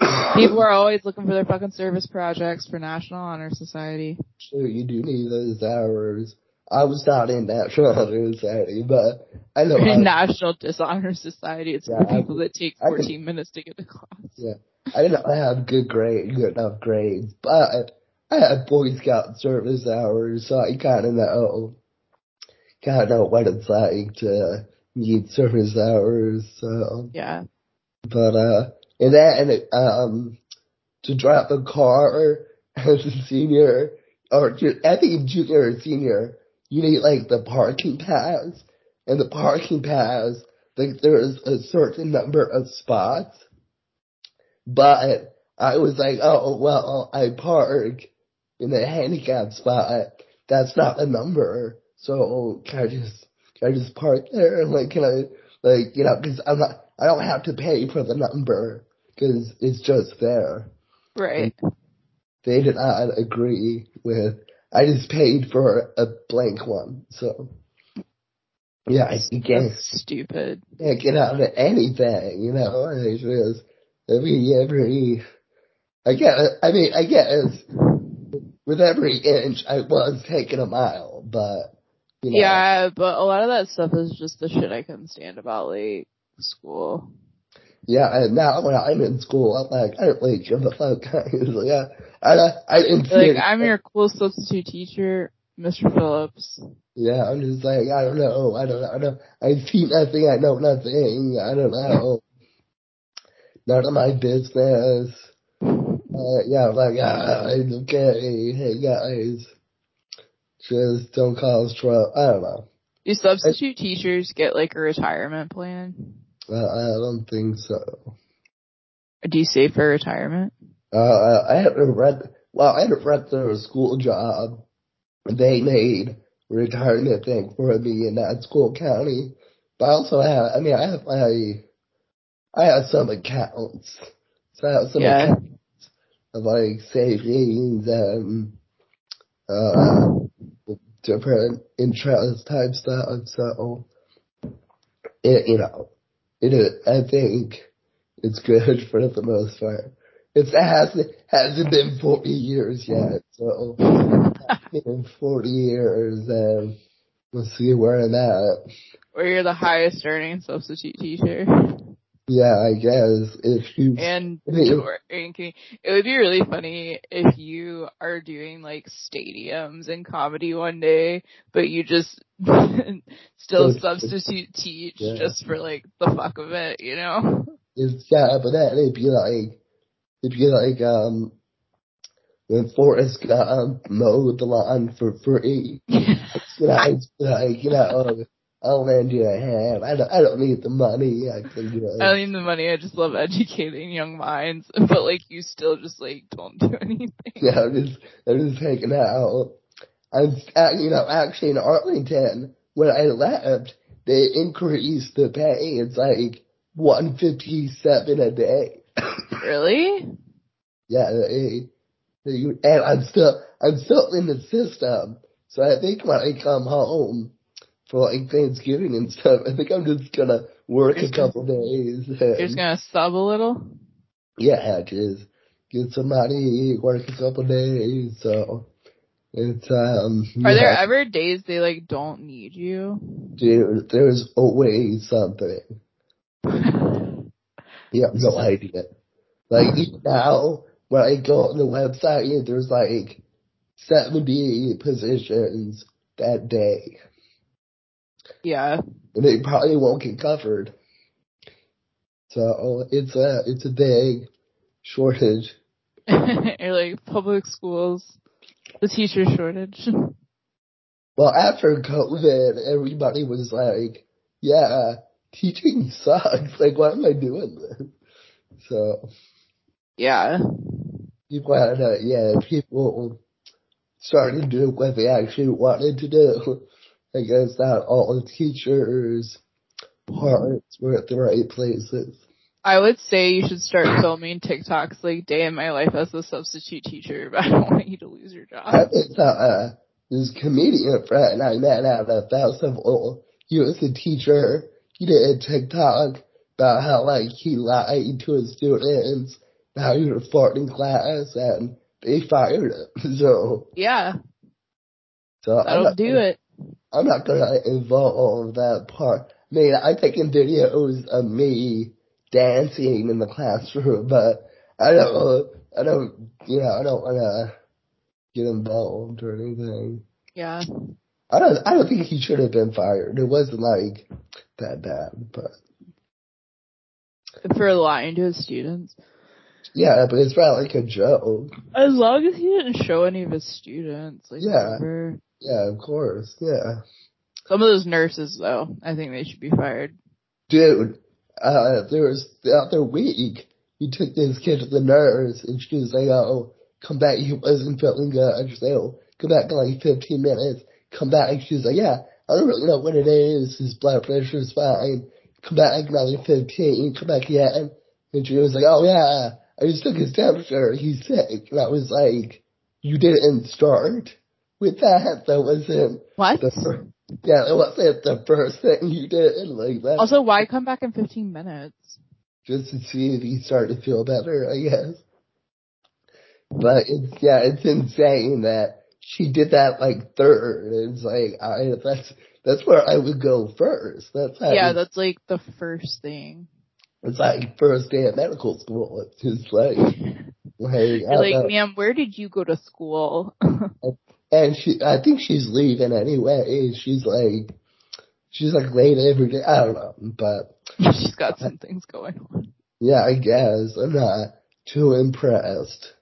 People are always looking for their fucking service projects for National Honor Society. Sure, you do need those hours. I was not in National Honor Society, but I know I, National Dishonor Society. It's for Yeah, I people that take I can- 14 minutes to get to class. I didn't have good grades, good enough grades, but I had Boy Scout service hours, so I kind of know, kind of know what it's like to need service hours. So, Yeah. but uh, and then um, to drive a car as a senior or I think junior or senior, you need like the parking pass, and the parking pass, like there's a certain number of spots. But I was like, oh, well, I park in the handicap spot. That's not a number. So can I just, can I just park there? Like, can I, like, you know, cause I'm not, I don't have to pay for the number cause it's just there. Right. They did not agree with, I just paid for a blank one. So yeah, I can't, That's stupid. can't get out of anything, you know, and it's just, every, every, I guess, I mean, I guess with every inch I was taking a mile, but, you know, Yeah, but a lot of that stuff is just the shit I couldn't stand about like school. yeah, and now when I'm in school, I'm like, I don't really give a fuck, guys. Like, I, I, I didn't see Like it. I'm your cool substitute teacher, Mr. Phillips. Yeah, I'm just like, I don't know, I don't know, I don't, I see nothing, I know nothing, I don't know. None of my business. Uh, yeah, I'm like, ah, it's okay, hey guys. Just don't cause trouble. I don't know. Do substitute teachers get like a retirement plan? Uh, I don't think so. Do you save for retirement? Uh, I had a read, well, I had a read through school job. They made retirement thing for me in that school county. But I also have, I mean, I have my, I have some accounts. So I have some Yeah. accounts of like savings and, uh, different interest type stuff. So, it, you know, it, is- I think it's good for the most part. It hasn't, hasn't been 40 years yet, so in 40 years and we'll see where I'm at. Or you're the highest earning substitute teacher? Yeah, I guess if you, And I mean, touring. Can- It would be really funny if you are doing like stadiums and comedy one day, but you just still So- substitute teach Yeah. just for like the fuck of it, you know? it's, yeah, but then it'd be like, it'd be like, um, when Forrest Gump mowed the lawn for free. You know, it's like, you know, I'll lend you a hand. I don't, I don't need the money. I can do it. I don't need the money, I just love educating young minds. But like you still just like don't do anything. Yeah, I'm just, I'm just hanging out. I'm, uh, you know, actually in Arlington, when I left, they increased the pay. It's like 157 a day. Really? Yeah, they, they, and I'm still, I'm still in the system. So I think when I come home for like Thanksgiving and stuff, I think I'm just gonna work a just gonna- couple days. You're just gonna sub a little? yeah, just get some money, work a couple days. So it's um. Are there ever days they like don't need you? Dude, there's always something. You have no idea. Like now, when I go on the website, there's like 70 positions that day. Yeah. And they probably won't get covered. So it's a, it's a big shortage. You're like public schools, the teacher shortage. Well, after COVID, everybody was like, yeah, teaching sucks. Like, why am I doing this? So yeah. people had to, yeah, people started to do what they actually wanted to do. I guess not all the teachers' hearts were at the right places. I would say you should start filming TikToks like day in my life as a substitute teacher, but I don't want you to lose your I job. think uh, uh, this comedian friend I met at a festival, he was a teacher. He did a TikTok about how like he lied to his students, how he was farting in class, and they fired him. So, Yeah, so that'll do it. I'm not gonna involve that part. I mean, I'm taking videos of me dancing in the classroom, but I don't, I don't, you know, I don't wanna get involved or anything. Yeah. I don't. I don't think he should have been fired. It wasn't like that bad, but For lying to his students. yeah. But it's not like a joke. As long as he didn't show any of his students. Like, Yeah. whatever. Yeah, of course. Yeah, Some of those nurses though, I think they should be fired. dude. Uh, there was the other week. He took this kid to the nurse, and she was like, "Oh, come back. He wasn't feeling good." I just like, "Oh, come back in like 15 minutes." Come back. and She was like, "Yeah, I don't really know what it is. His blood pressure's fine. Come back in like 15. Come back again." And she was like, "Oh yeah, I just took his temperature. He's sick." And I was like, "You didn't start with that. That wasn't What? the first. Yeah, that wasn't the first thing you did. Like that." Also, why come back in 15 minutes? just to see if he started to feel better, I guess. But it's yeah, it's insane that she did that like third. It's like I that's that's where I would go first. That's how Yeah, that's like the first thing. it's like first day of medical school. It's just like like, You're like, know. ma'am, where did you go to school? And she I think she's leaving anyway. She's like she's like late every day. I don't know, but She's got some things going on. yeah, I guess I'm not too impressed.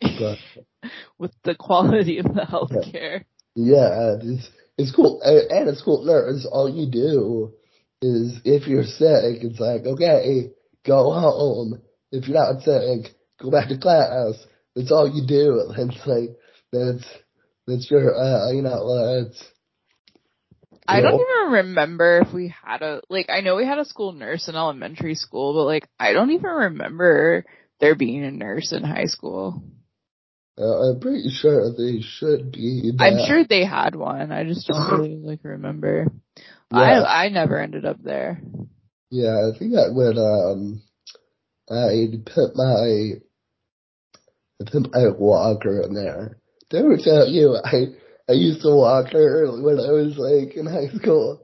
But With the quality of the healthcare. Yeah, it's, it's cool, uh, and a school nurse, all you do is if you're sick, it's like okay, go home. If you're not sick, go back to class. That's all you do. It's like that's that's your uh, you know that's. I don't even remember if we had a like I know we had a school nurse in elementary school, but like I don't even remember there being a nurse in high school. Uh, I'm pretty sure they should be. I'm sure they had one. I just don't really like remember. Yeah. I I never ended up there. Yeah, I think I went. Um, I put my I put my walker in there. I tell you I I used to walk her when I was like in high school?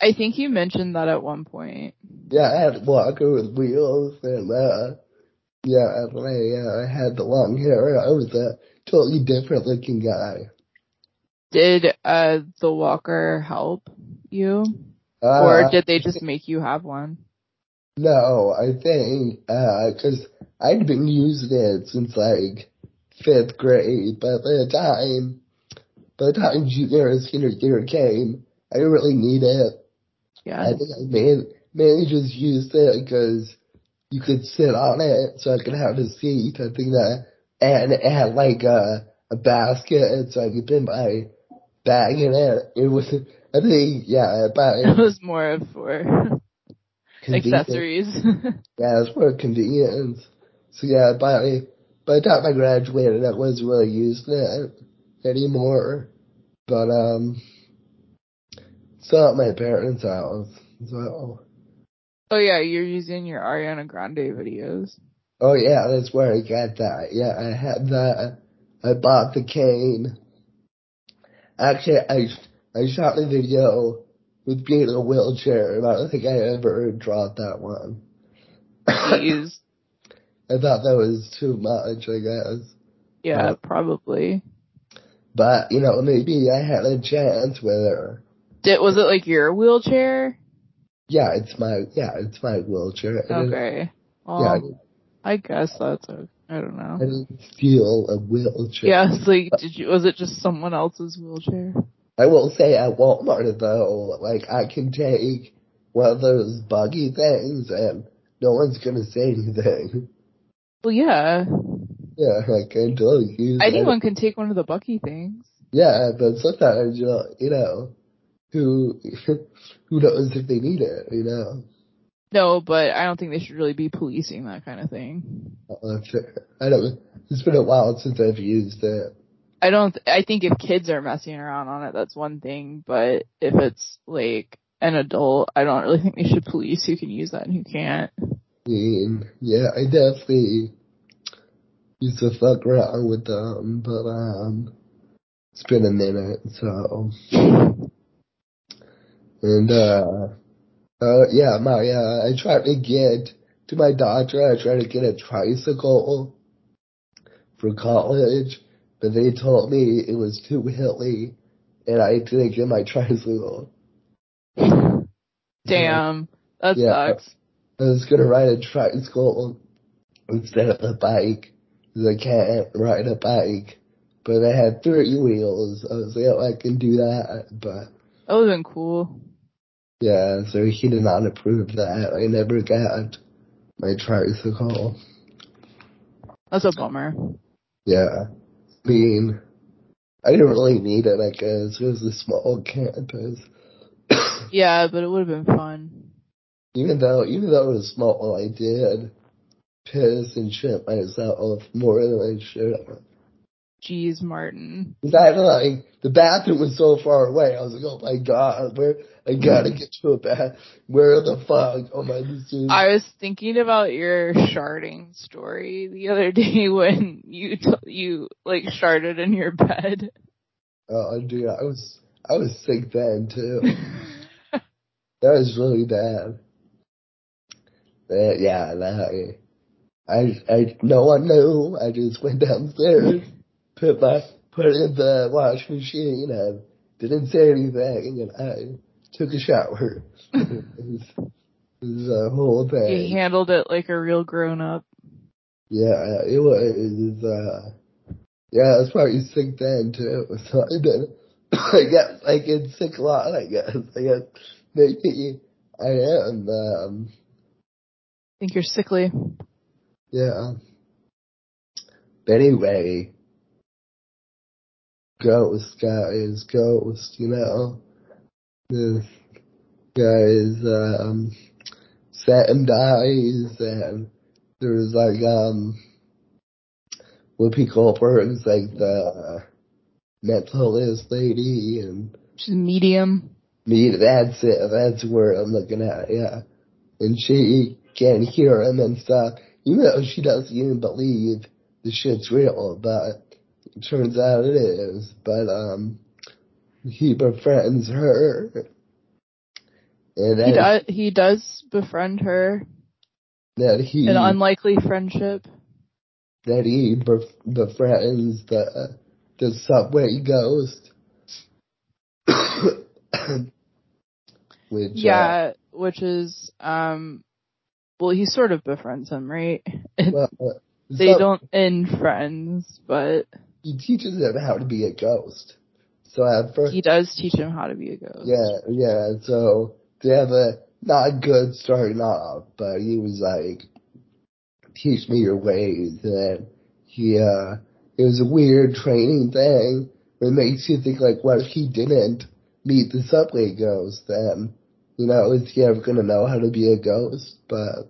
I think you mentioned that at one point. Yeah, I had a walker with wheels and uh yeah, I, yeah, I had the long hair. I was a totally different looking guy. Did uh the walker help you? Uh, or did they just make you have one? No, I think, uh, cause I'd been using it since like fifth grade, but by the time, by the time junior and senior year came, I didn't really need it. Yeah. I think I mainly, mainly just used it because you could sit on it so I could have a seat. I think that, and it had like a, a basket so I could put my bag in it. It was, I think, yeah, but it was more for accessories. yeah, it's for convenience. So yeah, by, by the time I graduated, I wasn't really using it anymore. But, um, still at my parents' house, so. Oh yeah, you're using your Ariana Grande videos. Oh yeah, that's where I got that. Yeah, I had that. I bought the cane. Actually, I I shot a video with being in a wheelchair, and I don't think I ever dropped that one. Jeez. I thought that was too much, I guess. Yeah, but, probably. But, you know, maybe I had a chance with her. Did, was it like your wheelchair? Yeah, it's my yeah, it's my wheelchair. Okay. Well, yeah. I guess that's I don't know. I didn't steal a wheelchair. Yeah, it's like did you was it just someone else's wheelchair? I will say at Walmart though, like I can take one of those buggy things and no one's gonna say anything. Well yeah. Yeah, like I can totally use Anyone it. can take one of the buggy things. Yeah, but sometimes you know, you know who who knows if they need it, you know. No, but I don't think they should really be policing that kind of thing. Uh, I don't. It's been a while since I've used it. I don't. I think if kids are messing around on it, that's one thing. But if it's like an adult, I don't really think they should police who can use that and who can't. I mean, yeah, I definitely used to fuck around with them, but um, it's been a minute, so. And, uh, uh, yeah, my, uh, I tried to get to my doctor, I tried to get a tricycle for college, but they told me it was too hilly and I didn't get my tricycle. Damn, that yeah, sucks. I was gonna ride a tricycle instead of a bike, because I can't ride a bike. But I had three wheels. I was like, oh, I can do that, but. That would've been cool. Yeah, so he did not approve that. I never got my tricycle. That's a bummer. Yeah. I mean, I didn't really need it, I guess. It was a small campus. yeah, but it would have been fun. Even though, even though it was small, I did piss and shit myself more than I should have. Jeez, Martin. That like the bathroom was so far away. I was like, oh my god, where I gotta mm. get to a bath. Where the fuck? Oh my. This. I was thinking about your sharding story the other day when you t- you like sharded in your bed. Oh, dude, I was I was sick then too. that was really bad. But yeah, I, I, I, no one knew. I just went downstairs put my put it in the washing machine and didn't say anything and I took a shower. it, was, it was a whole thing. You handled it like a real grown up. Yeah, it was. It was uh, yeah, that's probably sick then too. So I did I guess I get sick a lot. I guess I guess maybe I am. Um, think you're sickly. yeah. But anyway, ghost guys, ghost. You know, this guys um, Sam dies, and there's like um, Whoopi Goldberg's like the mentalist lady, and She's a medium. me. That's it. That's where I'm looking at. Yeah, and she can hear him and stuff. Even though she doesn't even believe the shit's real, but it turns out it is. But um, he befriends her, and He does. He does befriend her. that he An unlikely friendship. that he bef- befriends the the subway ghost. Which uh, Yeah, which is um. Well, he sort of befriends him, right? well, uh, they don't end friends, but He teaches him how to be a ghost. So at first, he does teach him how to be a ghost. yeah, yeah. So they have a not a good starting off, but he was like, "Teach me your ways," and then he uh, it was a weird training thing. It makes you think like, what if he didn't meet the subway ghost? Then you know, is he ever gonna know how to be a ghost? But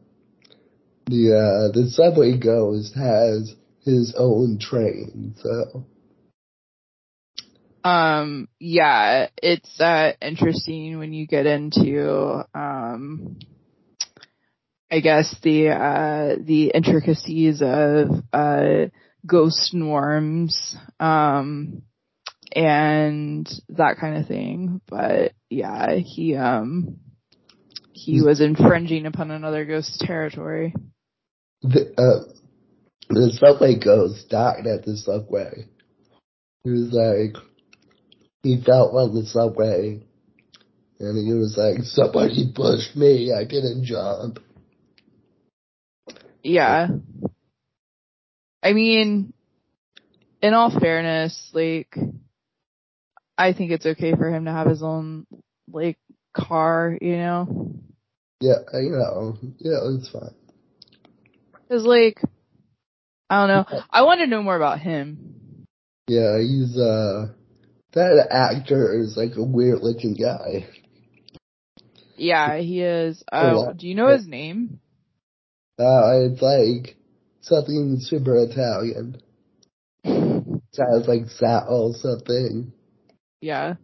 the uh, the subway ghost has his own train, so Um, yeah, it's uh interesting when you get into um I guess the uh the intricacies of uh ghost norms um and that kind of thing. But yeah, he um he was infringing upon another ghost's territory. the uh, the subway ghost died at the subway. He was like, he felt on the subway, and he was like, somebody pushed me, I didn't jump. Yeah. I mean, in all fairness, like, I think it's okay for him to have his own, like, car, you know? Yeah, you know, yeah, it's fine. Cause like, I don't know. I want to know more about him. Yeah, he's uh, that actor is like a weird looking guy. Yeah, he is. Uh, do you know his name? Uh, it's like something super Italian. Sounds like Sal something. Yeah.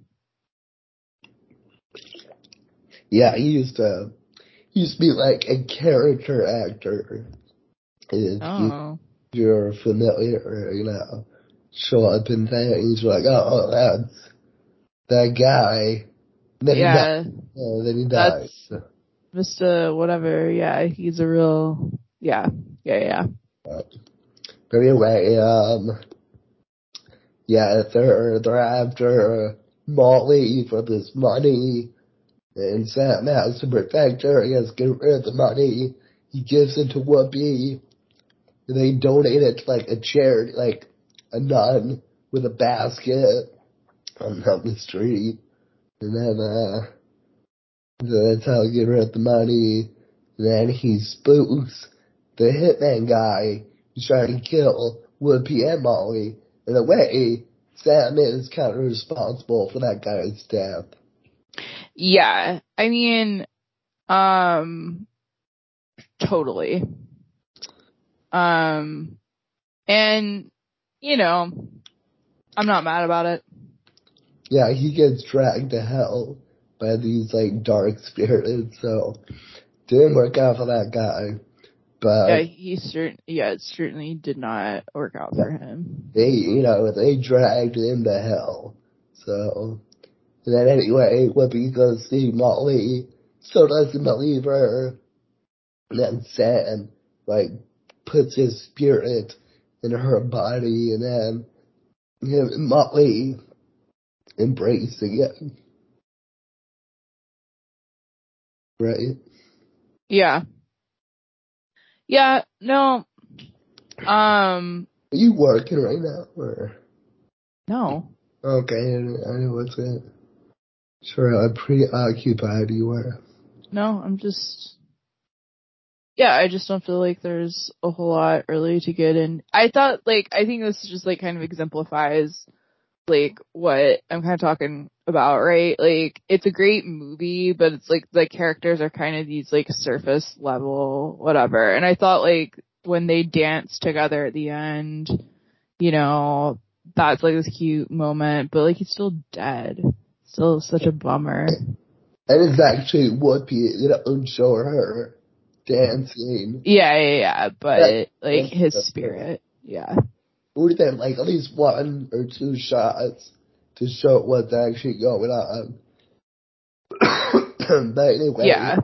Yeah, he used to, he used to be like a character actor. If you- Oh. you're familiar, you know, show up in things like, oh, that's that guy. Then Yeah. he died. Oh, then he. That's Mr. Whatever. Yeah, he's a real, yeah. Yeah, yeah. But anyway, um, yeah, they're they're after Molly for this money, and Sam has to protect her. He has to get rid of the money. He gives it to Whoopi. They donate it to like a charity, like a nun with a basket on the street, and then uh, that's how he get rid of the money. Then he spooks the hitman guy he's trying to kill Whoopi and Molly. In a way, Sam is kind of responsible for that guy's death. Yeah. I mean, um, totally. Um, and, you know, I'm not mad about it. Yeah, he gets dragged to hell by these like dark spirits, so didn't work out for that guy. But Yeah, he certain, yeah, it certainly did not work out for him. they, you know, they dragged him to hell. So, and then anyway, Whoopi goes see Molly, still doesn't believe her. And then Sam, like, puts his spirit in her body, and then him and Molly embrace again. Right? Yeah. Yeah, no, um, Are you working right now, or? no. Okay, I know what's it. Sure, how preoccupied you were. No, I'm just. Yeah, I just don't feel like there's a whole lot really to get in. I thought, like, I think this just, like, kind of exemplifies, like, what I'm kind of talking about, right? Like, it's a great movie, but it's like, the characters are kind of these, like, surface level, whatever. And I thought, like, when they dance together at the end, you know, that's like this cute moment, but like he's still dead. Still such a bummer. And it's actually Whoopi, you know, show her dancing. Yeah, yeah, yeah. But that, like his spirit, yeah. Would have been like at least one or two shots to show what's actually going on. but anyway, yeah.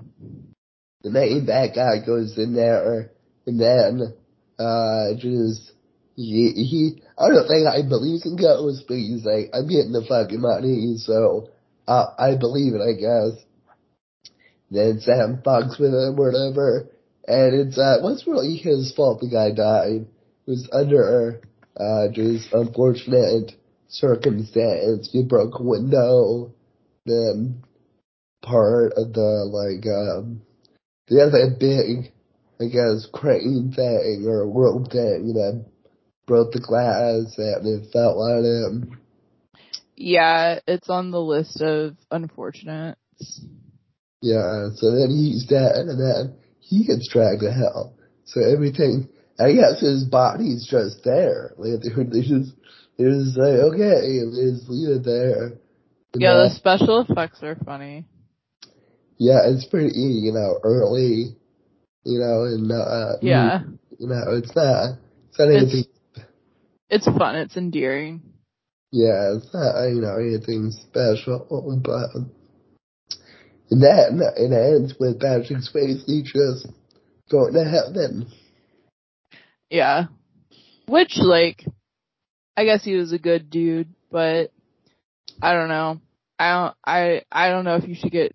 The main bad guy goes in there, and then uh just he, he, I don't think I believe in ghosts, but he's like, I'm getting the fucking money, so uh, I believe it, I guess. Then Sam fucks with him whatever, and it's, uh, what's really his fault the guy died. It was under, uh, just unfortunate circumstance. You broke a window, then part of the, like, um, the other big, I guess, crane thing or rope thing that broke the glass and it fell on him. Yeah, it's on the list of unfortunates. Yeah, so then he's dead and then he gets dragged to hell. So everything, I guess his body's just there. Like, they just, they're just like, okay, just leave it there. yeah, the special effects are funny. Yeah, it's pretty, you know, early, you know, and, uh, yeah. You know, it's not, it's not anything it's fun. It's endearing. Yeah, it's not you know anything special, but and then it ends with Patrick Swayze just going to heaven. Yeah, which like, I guess he was a good dude, but I don't know. I don't. I I don't know if you should get.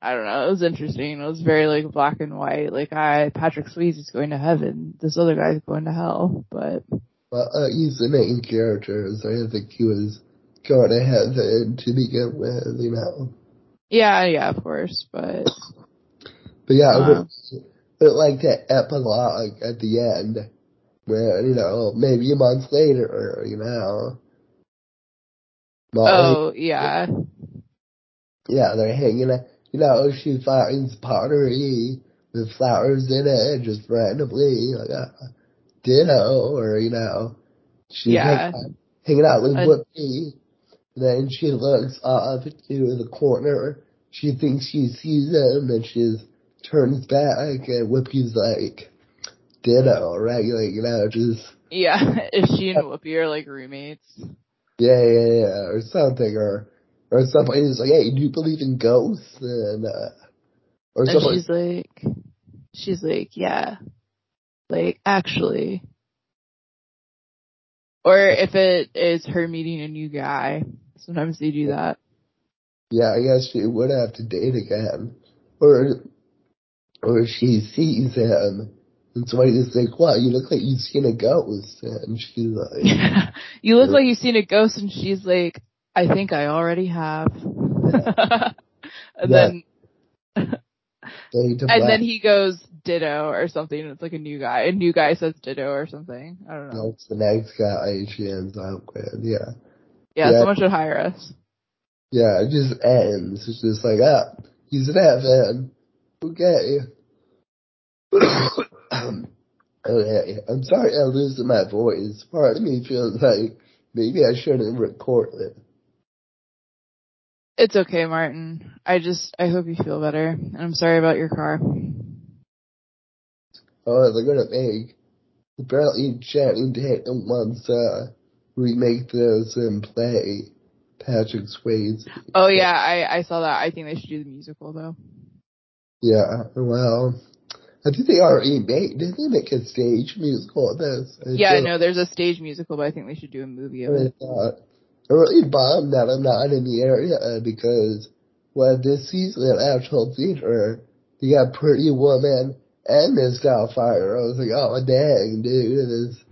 I don't know. It was interesting. It was very like black and white. Like I Patrick Swayze is going to heaven. This other guy's going to hell. But well, uh, he's the main character, so I think he was going to heaven to begin with, you know. Yeah, yeah, of course, but. But yeah, uh, but, but like that epilogue at the end, where you know maybe a month later, you know. Oh yeah. Yeah, they're hanging. out. You know, she finds pottery with flowers in it, just randomly, like. a Ditto, or you know, she's yeah. hanging, hanging out with uh, Whoopi. Then she looks off to the corner. She thinks she sees him, and she turns back, and Whoopi's like, "Ditto," right? Like you know, just yeah. if she and Whoopi are like roommates? Yeah, yeah, yeah, or something, or or somebody's like, "Hey, do you believe in ghosts?" And uh, or and she's like, she's like, "Yeah." Like, actually. Or if it is her meeting a new guy. Sometimes they do that. Yeah, I guess she would have to date again. Or, or she sees him. And somebody's like, wow, you look like you've seen a ghost. And she's like, you look like you've seen a ghost. And she's like, I think I already have. Yeah. and then, and then he goes, ditto or something. It's like a new guy. A new guy says ditto or something. I don't know. That's the next guy she ends up with. Yeah. Yeah, yeah. someone should hire us. Yeah, it just ends. It's just like, ah, he's an FN. Okay. Um, oh, okay. I'm sorry I'm losing my voice. Part of me feels like maybe I shouldn't record it. It's okay, Martin. I just, I hope you feel better. And I'm sorry about your car. Oh, they're gonna make apparently Channing Tatum wants to remake this and play Patrick Swayze. Oh yeah, I I saw that. I think they should do the musical though. Yeah, well, I think they already made. Did they make a stage musical of this? Yeah, I yeah, no, there's a stage musical, but I think they should do a movie of it. I'm uh, really bummed that I'm not in the area uh, because when this season at Actual Theater, you got Pretty Woman and Miss Doubtfire. I was like, oh my dang, dude, this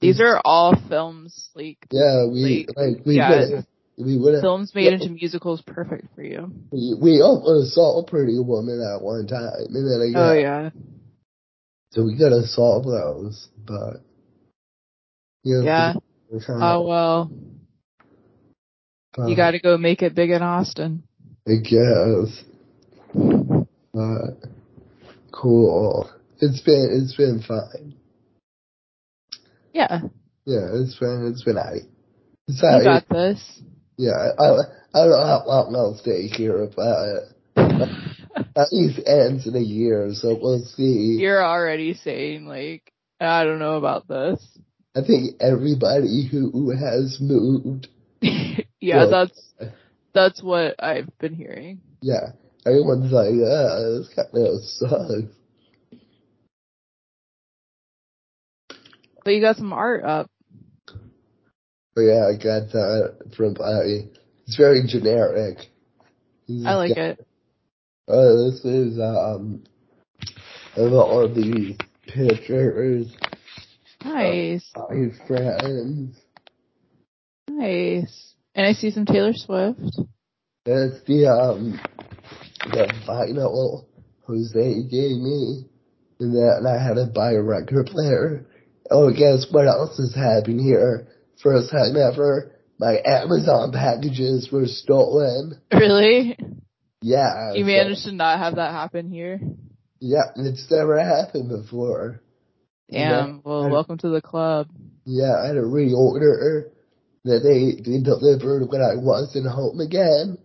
These are all films, like Yeah, we like, like we yeah. would we would have films made into musicals, perfect for you. we, we almost saw Pretty Woman at one time, and then again, Oh yeah, so we gotta solve those, but you know, yeah. Oh well, to- you uh. got to go make it big in Austin. I guess. But cool. It's been it's been fine. Yeah, Yeah, it's been it's been alright. It's you got this. Yeah, I I don't know how long I'll stay here, but at least ends in a year, so we'll see. You're already saying like, I don't know about this. I think everybody who has moved, yeah, Well- that's that's what I've been hearing. yeah, everyone's like, uh, this kind of sucks. But you got some art up. Yeah, I got that from Bobby. It's very generic. I like it. Oh, this is um of all these pictures Nice, my friends. nice. And I see some Taylor Swift. That's the um the vinyl Jose gave me, and then I had to buy a record player. Oh, guess what else is happening here? First time ever, my Amazon packages were stolen. Really? Yeah, You so- managed to not have that happen here? Yeah, it's never happened before. Damn. Well, welcome to the club. Yeah, I had to reorder that they, they delivered when I wasn't home again.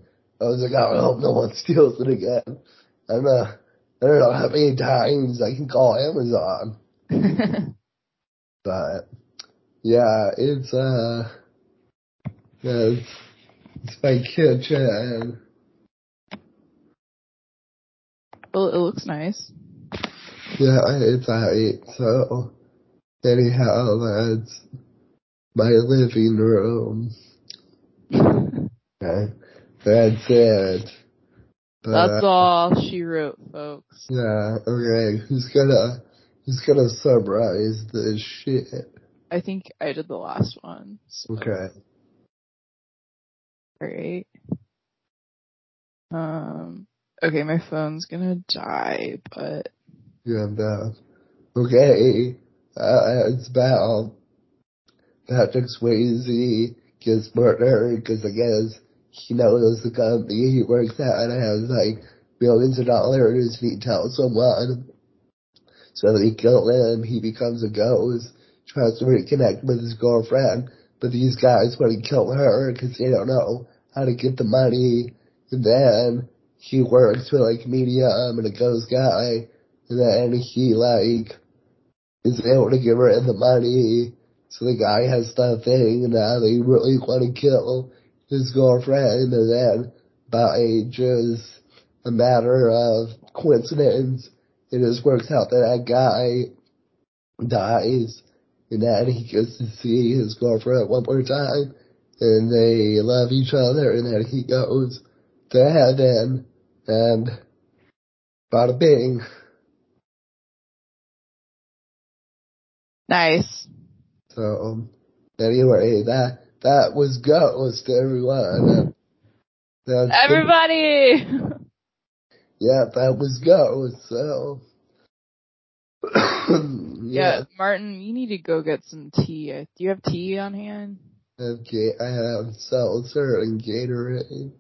I was like, oh, I hope no one steals it again. I'm uh, I don't know how many times I can call Amazon, but yeah, it's uh, yeah, it's, it's my kitchen. well, it looks nice. Yeah, it's alright. So anyhow, that's my living room. Okay, that's it. But, That's all she wrote, folks. Yeah, okay. Who's gonna who's gonna summarize this shit? I think I did the last one. So, Okay. Great. Um. Okay, my phone's gonna die, but Yeah, I'm no. Okay. Uh, it's about Patrick Swayze gets murdered because I guess he knows the company he works at and has like millions of dollars and he tells someone. So they kill him, he becomes a ghost, tries to reconnect with his girlfriend, but these guys want to kill her because they don't know how to get the money. And then he works with like medium and a ghost guy, and then he like is able to give her the money. So the guy has nothing, and now they really want to kill his girlfriend, and then by just a matter of coincidence, it just works out that that guy dies, and then he gets to see his girlfriend one more time, and they love each other, and then he goes to heaven, and bada bing. nice. So, um, anyway, that, that was Ghost, everyone. That's Everybody. yeah, that was Ghost, so. yeah, Martin, you need to go get some tea. Uh, Do you have tea on hand? Okay, I have seltzer and Gatorade. You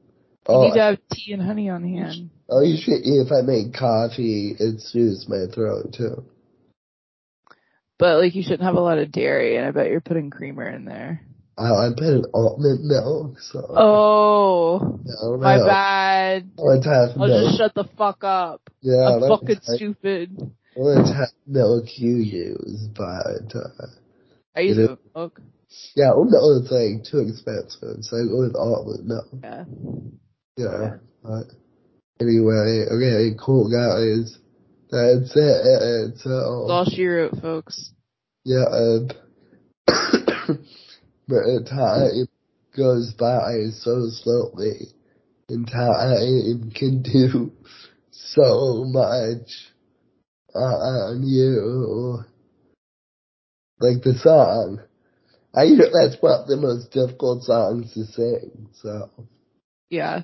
Oh, need to have tea and honey on hand. oh, you should, if I make coffee, it soothes my throat too. But like, you shouldn't have a lot of dairy, and I bet you're putting creamer in there. Oh, I put in almond milk, so. Oh, I don't my bad. I'll milk. just shut the fuck up. yeah, I'm fucking have- stupid. Let's have milk you use, but, uh, I use is- oat milk. yeah, milk is like too expensive, so I go with almond milk. Yeah. Yeah. But anyway, okay, cool guys. That's it. That's So all she wrote, folks. yeah, uh, but time goes by so slowly, and time can do so much on you. Like the song, I hear that's one of the most difficult songs to sing. So Yeah.